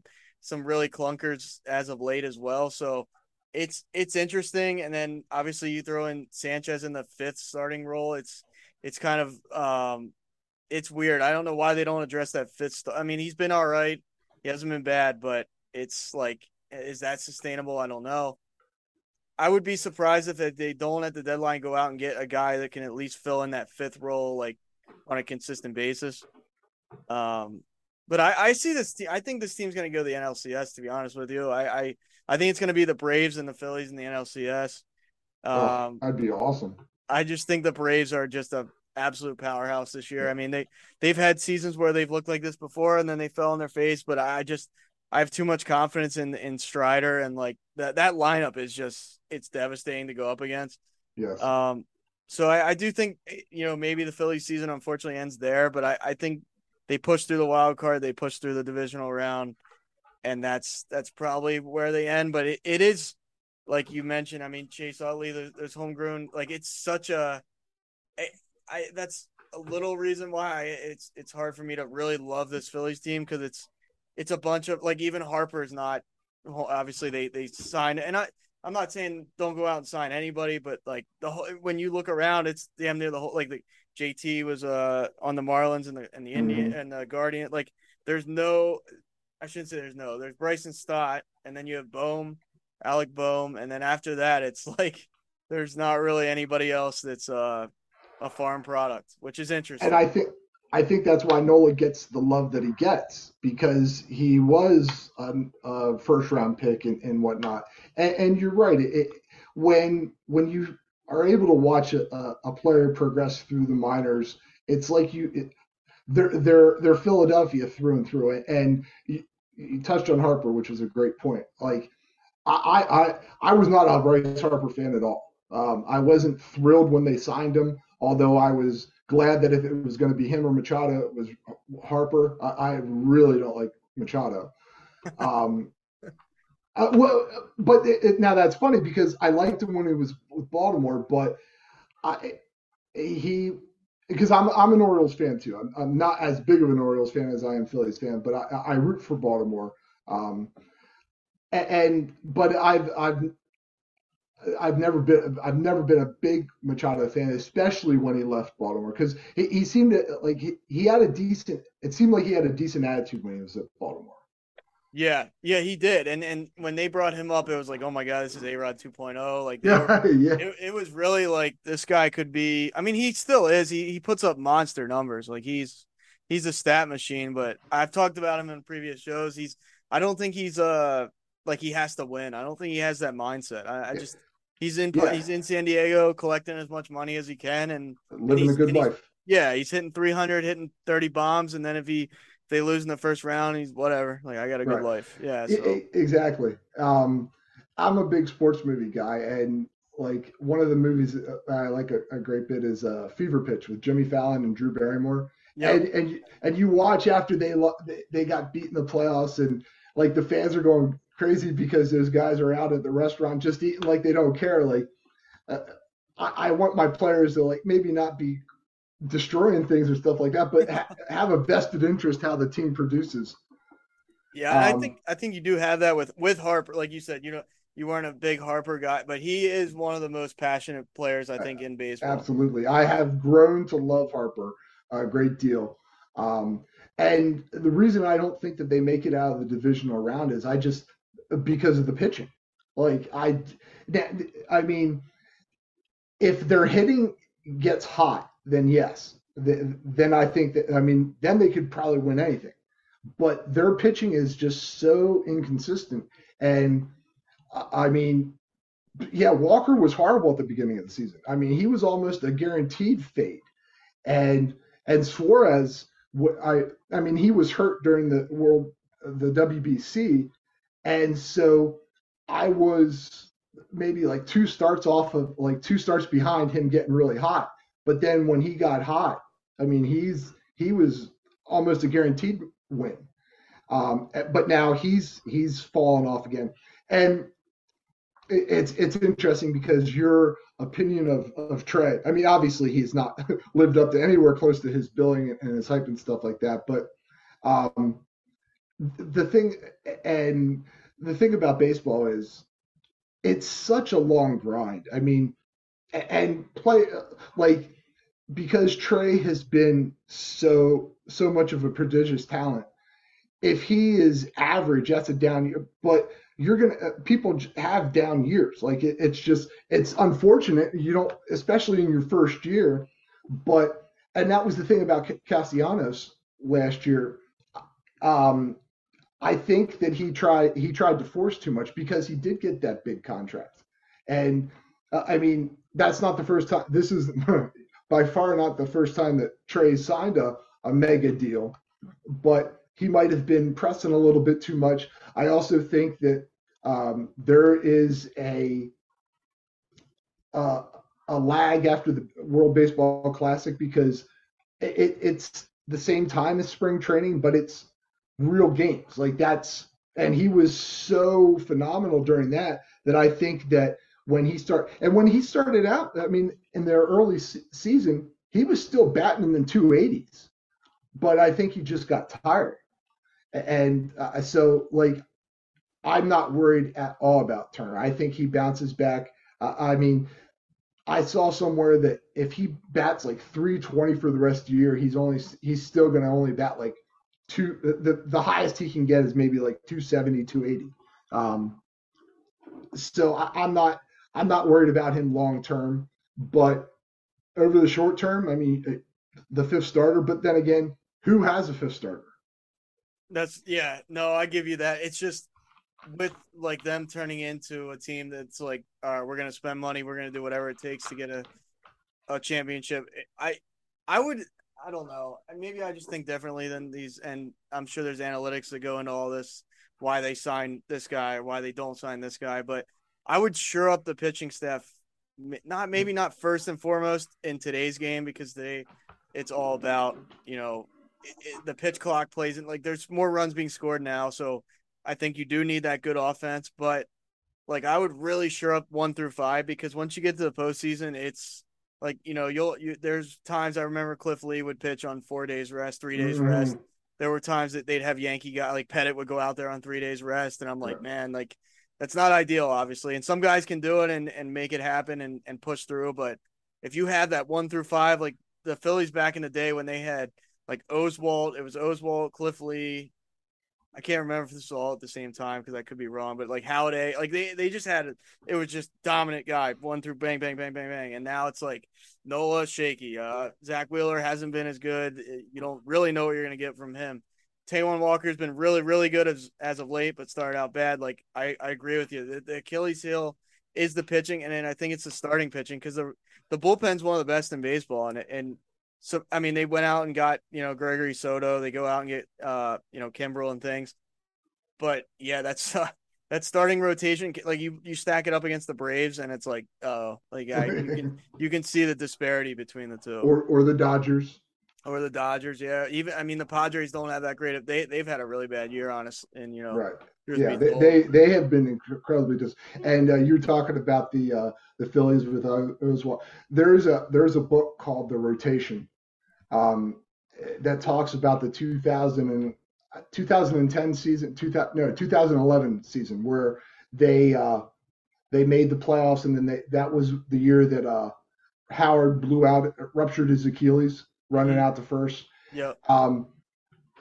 some really clunkers as of late as well. So it's it's interesting. And then obviously you throw in Sanchez in the fifth starting role. It's it's kind of um it's weird. I don't know why they don't address that fifth. St- I mean, he's been all right. He hasn't been bad, but it's like, is that sustainable? I don't know. I would be surprised if they don't at the deadline go out and get a guy that can at least fill in that fifth role, like on a consistent basis. Um, but I, I see this. Te- I think this team's going to go to the NLCS. To be honest with you, I, I, I think it's going to be the Braves and the Phillies in the NLCS. Um, oh, that'd be awesome. I just think the Braves are just a absolute powerhouse this year. I mean they they've had seasons where they've looked like this before and then they fell on their face, but I just I have too much confidence in in Strider and like that that lineup is just it's devastating to go up against. Yes. Um so I, I do think you know maybe the Philly season unfortunately ends there, but I, I think they push through the wild card, they push through the divisional round, and that's that's probably where they end. But it, it is like you mentioned. I mean, Chase Utley, there's, there's homegrown. Like it's such a, I, I that's a little reason why it's it's hard for me to really love this Phillies team because it's it's a bunch of like even Harper's not obviously they they signed and I I'm not saying don't go out and sign anybody, but like the whole when you look around, it's damn near the whole like the JT was uh on the Marlins and the and the mm-hmm. Indian and the Guardian. Like there's no I shouldn't say there's no there's Bryson Stott and then you have Bohm, Alec Bohm, and then after that it's like there's not really anybody else that's uh a farm product, which is interesting. And I think I think that's why Nola gets the love that he gets because he was a, a first round pick and, and whatnot. And, and you're right. It, when when you are able to watch a, a player progress through the minors, it's like you it, they're they're they're Philadelphia through and through. And you, you touched on Harper, which was a great point. Like I I I was not a Bryce Harper fan at all. Um, I wasn't thrilled when they signed him, although I was glad that if it was going to be him or Machado, it was Harper. I, I really don't like Machado. Um, uh, well, but it, it, now that's funny because I liked him when he was with Baltimore, but I he because I'm I'm an Orioles fan too. I'm, I'm not as big of an Orioles fan as I am Phillies fan, but I, I root for Baltimore. Um, and, and but I've I've I've never been I've never been a big Machado fan, especially when he left Baltimore, because he, he seemed to like he, he had a decent. It seemed like he had a decent attitude when he was at Baltimore. Yeah, yeah, he did, and and when they brought him up, it was like, oh my god, this is A Rod 2.0. Like, yeah, were, yeah. It, it, was really like this guy could be. I mean, he still is. He he puts up monster numbers. Like he's he's a stat machine. But I've talked about him in previous shows. He's I don't think he's uh like he has to win. I don't think he has that mindset. I, I just He's in yeah. he's in San Diego collecting as much money as he can and living a good life. Yeah, he's hitting 300, hitting 30 bombs, and then if he if they lose in the first round, he's whatever. Like I got a good right. life. Yeah, so. exactly. Um, I'm a big sports movie guy, and like one of the movies I like a, a great bit is uh, Fever Pitch with Jimmy Fallon and Drew Barrymore. Yep. And and and you watch after they they got beat in the playoffs, and like the fans are going crazy because those guys are out at the restaurant just eating like they don't care. Like, uh, I, I, want my players to like maybe not be destroying things or stuff like that, but ha- have a vested interest how the team produces. Yeah, um, I think I think you do have that with with Harper. Like you said, you know, you weren't a big Harper guy, but he is one of the most passionate players I think in baseball. Absolutely, I have grown to love Harper a great deal. Um, and the reason I don't think that they make it out of the divisional round is I just because of the pitching. Like I, I mean, if their hitting gets hot, then yes, then I think that I mean, then they could probably win anything. But their pitching is just so inconsistent, and I mean, yeah, Walker was horrible at the beginning of the season. I mean, he was almost a guaranteed fade, and and Suarez, I I mean, he was hurt during the world the WBC, and so I was maybe like two starts off of like two starts behind him getting really hot. But then when he got hot, I mean, he's he was almost a guaranteed win. Um, but now he's he's fallen off again, and it's it's interesting because your opinion of of Trey. I mean, obviously he's not lived up to anywhere close to his billing and his hype and stuff like that. But um, the thing and the thing about baseball is it's such a long grind. I mean, and play like because Trey has been so so much of a prodigious talent. If he is average, that's a down year. But you're gonna uh, people have down years. Like it, it's just it's unfortunate. You don't, especially in your first year. But and that was the thing about Castellanos last year. Um, I think that he tried he tried to force too much because he did get that big contract, and uh, I mean that's not the first time. This is by far not the first time that Trey signed a, a mega deal, but he might have been pressing a little bit too much. I also think that um, there is a uh, a lag after the World Baseball Classic because it, it's the same time as spring training, but it's real games. Like that's and he was so phenomenal during that that I think that when he start and when he started out, I mean, in their early se- season, he was still batting in the 280s, but I think he just got tired. And uh, so, like, I'm not worried at all about Turner. I think he bounces back. Uh, I mean, I saw somewhere that if he bats like 320 for the rest of the year, he's only he's still going to only bat like two. The the highest he can get is maybe like 270, 280. Um, so I, I'm not I'm not worried about him long term, but over the short term, I mean, the fifth starter. But then again, who has a fifth starter? That's yeah. No, I give you that. It's just with like them turning into a team that's like, all right, we're gonna spend money, we're gonna do whatever it takes to get a a championship. I I would I don't know. And maybe I just think differently than these, and I'm sure there's analytics that go into all this, why they sign this guy or why they don't sign this guy. But I would sure up the pitching staff, not maybe not first and foremost in today's game because they, it's all about you know, it, it, the pitch clock plays in like there's more runs being scored now, so I think you do need that good offense, but like I would really sure up one through five because once you get to the postseason, it's like you know you'll you, there's times I remember Cliff Lee would pitch on four days rest, three days mm-hmm. rest. There were times that they'd have Yankee guy like Pettitte would go out there on three days rest, and I'm like, man, like that's not ideal, obviously. And some guys can do it and and make it happen and and push through, but if you have that one through five, like the Phillies back in the day when they had like Oswalt, it was Oswalt, Cliff Lee, I can't remember if this was all at the same time because I could be wrong, but like Halladay, like they they just had it It was just dominant guy, one through bang bang bang bang bang, and now it's like Nola shaky. Uh, Zack Wheeler hasn't been as good. You don't really know what you're gonna get from him. Taijuan Walker's been really really good as as of late, but started out bad. Like I I agree with you. The, the Achilles heel is the pitching, and then I think it's the starting pitching because the the bullpen's one of the best in baseball, and and so I mean they went out and got you know Gregory Soto. They go out and get uh you know Kimbrel and things. But yeah, that's uh, that starting rotation. Like you you stack it up against the Braves, and it's like oh like I, you can you can see the disparity between the two. Or or the Dodgers. Or the Dodgers, yeah. Even I mean the Padres don't have that great. They they've had a really bad year, honest, and you know, right. Yeah, they, they, they have been incredibly just. And uh, you're talking about the uh, the Phillies with uh, as well. There's a there's a book called The Rotation, um, that talks about the 2000 and 2010 season, 2000 no 2011 season where they uh, they made the playoffs and then they, that was the year that uh, Howard blew out ruptured his Achilles running mm-hmm. out to first. Yeah. Um,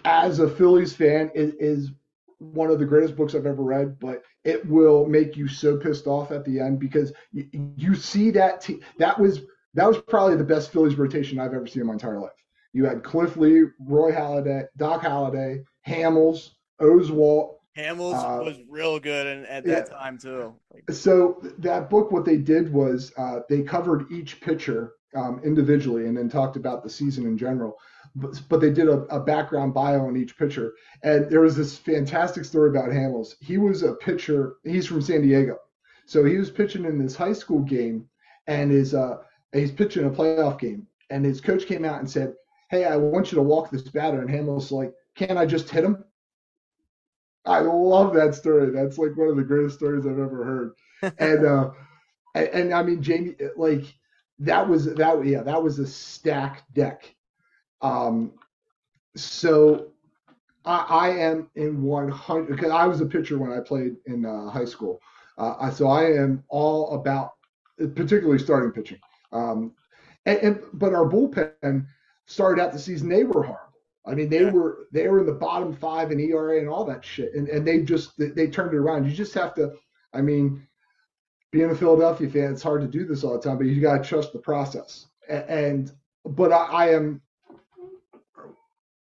as a Phillies fan, it is one of the greatest books I've ever read, but it will make you so pissed off at the end because you, you see that that was that was probably the best Phillies rotation I've ever seen in my entire life. You had Cliff Lee, Roy Halladay, Doc Halladay, Hamels, Oswalt. Hamels uh, was real good and at that yeah. time too. So that book, what they did was uh, they covered each pitcher um, individually and then talked about the season in general. But, but they did a, a, background bio on each pitcher. And there was this fantastic story about Hamels. He was a pitcher. He's from San Diego, so he was pitching in this high school game, and is uh, he's pitching a playoff game. And his coach came out and said, "Hey, I want you to walk this batter." And Hamels like, can't I just hit him? I love that story. That's like one of the greatest stories I've ever heard. and uh, and, and I mean Jamie, like that was that yeah that was a stack deck. Um, so I, I am in 100 because I was a pitcher when I played in uh, high school. Uh, so I am all about particularly starting pitching. Um, and, and but our bullpen started out the season they were hard. I mean, they yeah. were they were in the bottom five in ERA and all that shit, and and they just they turned it around. You just have to, I mean, being a Philadelphia fan, it's hard to do this all the time, but you got to trust the process. And but I, I am.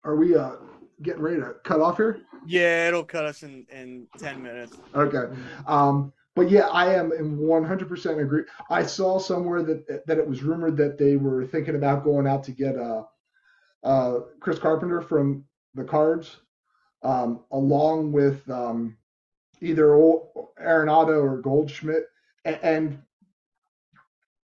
Are we uh getting ready to cut off here? Yeah, it'll cut us in in ten minutes. Okay. Um, but yeah, I am in 100% agree. I saw somewhere that that it was rumored that they were thinking about going out to get a uh, Chris Carpenter from the Cards, um, along with um, either Arenado or Goldschmidt, and,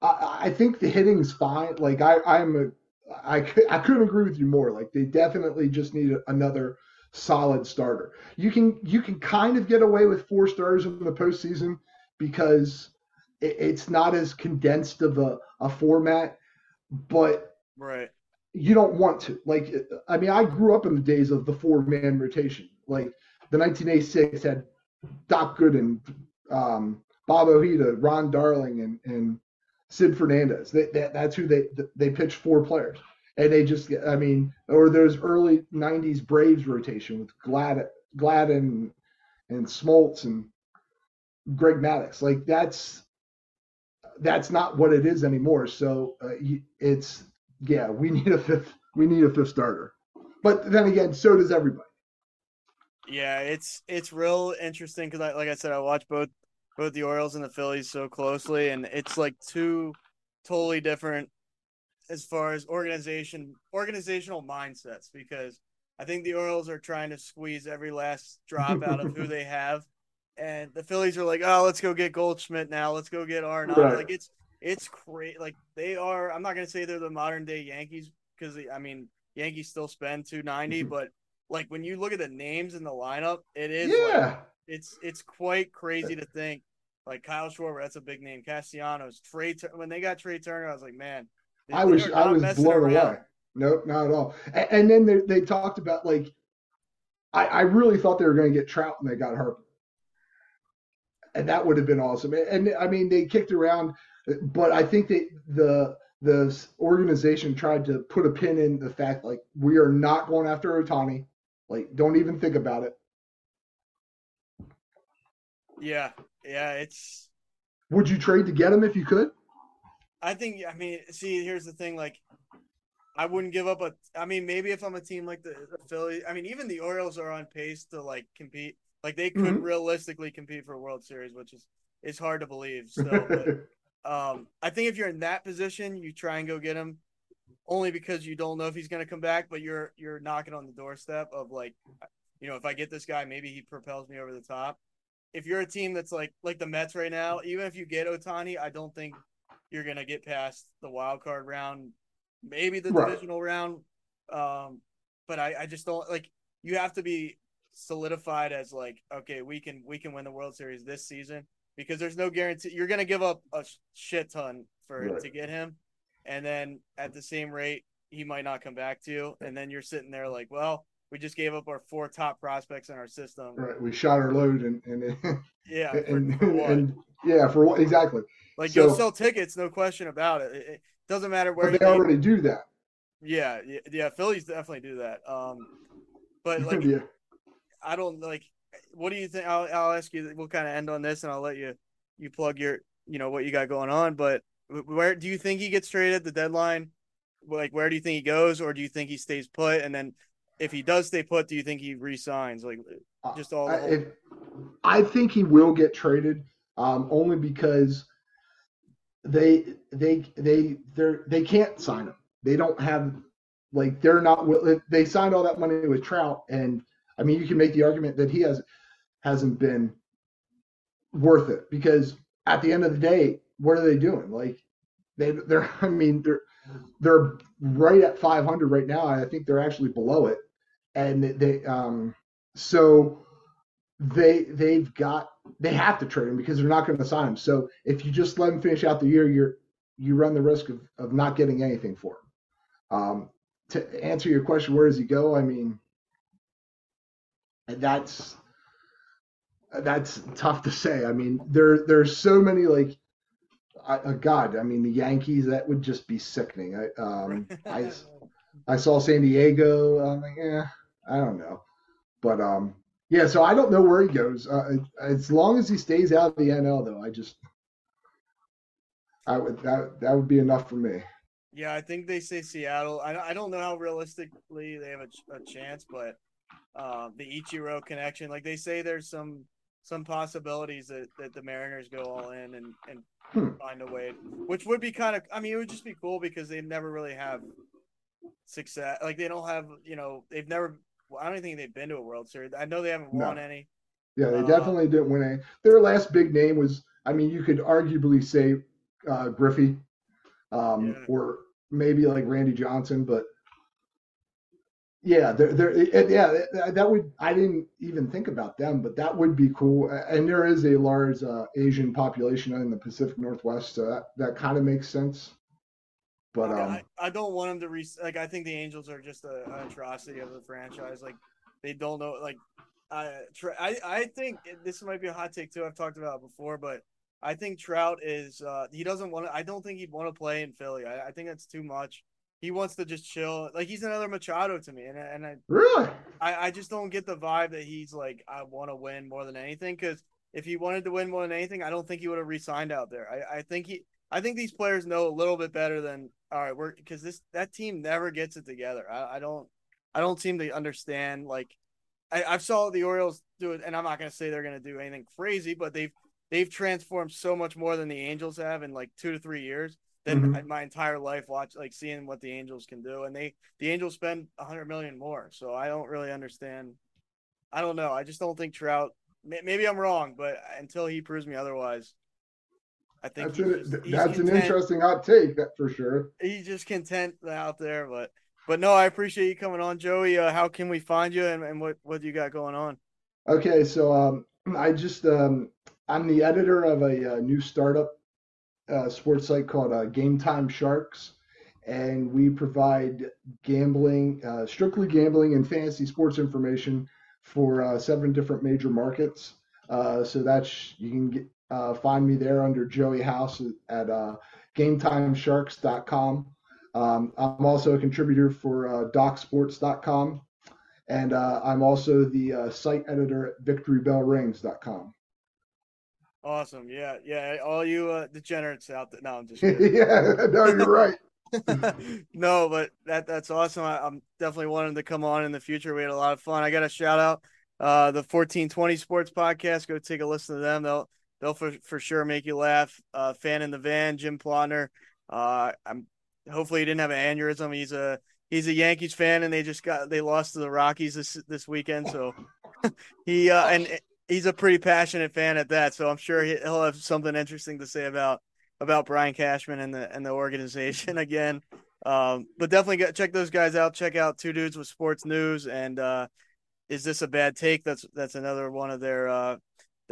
I, I, think the hitting's fine. Like I, I'm a, I, I couldn't agree with you more. Like they definitely just need another solid starter. You can you can kind of get away with four starters in the postseason because it, it's not as condensed of a, a format, but right you don't want to. Like, I mean, I grew up in the days of the four man rotation. Like, the 1986 had Doc Gooden, um, Bob Ojeda, Ron Darling, and, and Sid Fernandez. They, that, that's who they they pitched four players, and they just I mean, or those early '90s Braves rotation with Glad Glavine and Smoltz and Greg Maddux. Like that's that's not what it is anymore. So uh, it's yeah, we need a fifth. We need a fifth starter. But then again, so does everybody. Yeah, it's it's real interesting because I like I said I watch both both the Orioles and the Phillies so closely, and it's like two totally different as far as organization organizational mindsets because I think the Orioles are trying to squeeze every last drop out of who they have, and the Phillies are like, oh, let's go get Goldschmidt now, let's go get Arenado. Right. Like it's it's great. Like they are. I'm not gonna say they're the modern day Yankees because I mean Yankees still spend 290, mm-hmm. but like when you look at the names in the lineup, it is yeah. Like, it's it's quite crazy to think like Kyle Schwarber, that's a big name. Castellanos, Trea. When they got Trea Turner, I was like, man, I was I was blown around. away. Nope, not at all. And, and then they, they talked about like, I, I really thought they were going to get Trout and they got Harper, and that would have been awesome. And, and I mean, they kicked around, but I think that the the organization tried to put a pin in the fact like we are not going after Ohtani. Like, don't even think about it. Yeah, yeah, it's. Would you trade to get him if you could? I think. I mean, see, here's the thing. Like, I wouldn't give up a. I mean, maybe if I'm a team like the, the Phillies. I mean, even the Orioles are on pace to like compete. Like they could mm-hmm. realistically compete for a World Series, which is is hard to believe. So, but, um, I think if you're in that position, you try and go get him, only because you don't know if he's going to come back. But you're you're knocking on the doorstep of like, you know, if I get this guy, maybe he propels me over the top if you're a team that's like like the Mets right now, even if you get Ohtani, I don't think you're gonna get past the wild card round, maybe the right. divisional round. Um, but I, I just don't like you have to be solidified as like okay we can we can win the World Series this season because there's no guarantee you're gonna give up a shit ton for right. to get him, and then at the same rate he might not come back to you, and then you're sitting there like well we just gave up our four top prospects in our system. Right. We shot our load and, and yeah, and, for, for and, yeah, for what exactly. Like so, you'll sell tickets, no question about it. It, it doesn't matter where they already do that. Yeah, yeah, yeah, Phillies definitely do that. Um, but like, yeah. I don't like. What do you think? I'll, I'll ask you. We'll kind of end on this, and I'll let you you plug your you know what you got going on. But where do you think he gets traded the deadline? Like, where do you think he goes, or do you think he stays put? And then if he does stay put, do you think he resigns? Like uh, just all. Whole... If, I think he will get traded, um, only because they they they they they can't sign him. They don't have like they're not. They signed all that money with Trout, and I mean you can make the argument that he has hasn't been worth it because at the end of the day, what are they doing? Like they they're I mean they're they're right at 500 right now. I think they're actually below it and they um so they they've got they have to trade him because they're not going to sign him. So if you just let him finish out the year, you're you run the risk of of not getting anything for him. Um, to answer your question, where does he go? I mean, that's that's tough to say. I mean, there there's so many like, I, uh, God, I mean, the Yankees that would just be sickening. I um I I saw San Diego. I'm like, yeah, I don't know, but um, yeah. So I don't know where he goes. Uh, as long as he stays out of the NL, though, I just I would that that would be enough for me. Yeah, I think they say Seattle. I I don't know how realistically they have a, a chance, but uh, the Ichiro connection, like they say, there's some some possibilities that, that the Mariners go all in and and hmm. find a way, which would be kind of. I mean, it would just be cool because they never really have success. Like they don't have, you know, they've never I don't think they've been to a World Series. I know they haven't won no. any. Yeah, they uh, definitely didn't win any. Their last big name was, I mean, you could arguably say uh, Griffey, um, yeah. or maybe like Randy Johnson, but yeah, they're, they're yeah, that would I didn't even think about them, but that would be cool. And there is a large uh, Asian population in the Pacific Northwest, so that, that kind of makes sense. But um, I, I, don't want them to re- like. I think the Angels are just a, an atrocity of the franchise. Like they don't know. Like I, I I think this might be a hot take too. I've talked about it before, but I think Trout is uh, he doesn't want to. I don't think he'd want to play in Philly. I, I, think that's too much. He wants to just chill. Like he's another Machado to me, and and I really I, I just don't get the vibe that he's like I want to win more than anything. Because if he wanted to win more than anything, I don't think he would have resigned out there. I, I think he I think these players know a little bit better than all right. We're because this that team never gets it together. I, I don't I don't seem to understand like I, I've saw the Orioles do it, and I'm not going to say they're going to do anything crazy, but they've they've transformed so much more than the Angels have in like two to three years than mm-hmm. my entire life watch like seeing what the Angels can do, and they the Angels spend a hundred million more, so I don't really understand. I don't know. I just don't think Trout. Maybe I'm wrong, but until he proves me otherwise, I think that's, an, that's an interesting hot take, that for sure. He's just content out there, but but no, I appreciate you coming on, Joey. Uh, how can we find you, and, and what what you got going on? Okay, so um, I just um, I'm the editor of a, a new startup uh, sports site called uh, Game Time Sharks, and we provide gambling, uh, strictly gambling and fantasy sports information for uh, seven different major markets. Uh, so that's you can get, uh, find me there under Joey House at uh, GameTimeSharks.com. Um, I'm also a contributor for uh, DocSports.com, and uh, I'm also the uh, site editor at VictoryBellRings.com. Awesome, yeah, yeah. All you uh, degenerates out there. No, I'm just. yeah, no, you're right. no, but that that's awesome. I, am definitely wanting to come on in the future. We had a lot of fun. I got a shout out uh, the 1420 Sports Podcast. Go take a listen to them. They'll they'll for, for sure make you laugh. Uh, fan in the van, Jim Plotner. Uh, I'm hopefully he didn't have an aneurysm. He's a he's a Yankees fan, and they just got they lost to the Rockies this this weekend. So he uh, and he's a pretty passionate fan at that. So I'm sure he'll have something interesting to say about about Brian Cashman and the and the organization again. Um, but definitely get, check those guys out. Check out Two Dudes with Sports News and uh, is this a bad take? That's that's another one of their uh,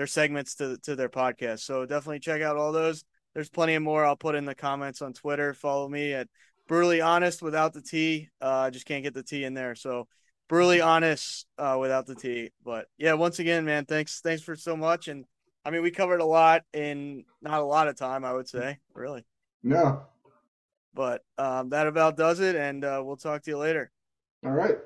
their segments to to their podcast. So definitely check out all those. There's plenty of more. I'll put in the comments on Twitter. Follow me at brutally honest without the T. Uh, I just can't get the T in there. So brutally honest uh, without the T. But yeah, once again, man, thanks thanks for so much. And I mean, we covered a lot in not a lot of time, I would say, really. No. But um, that about does it, and uh, we'll talk to you later. All right.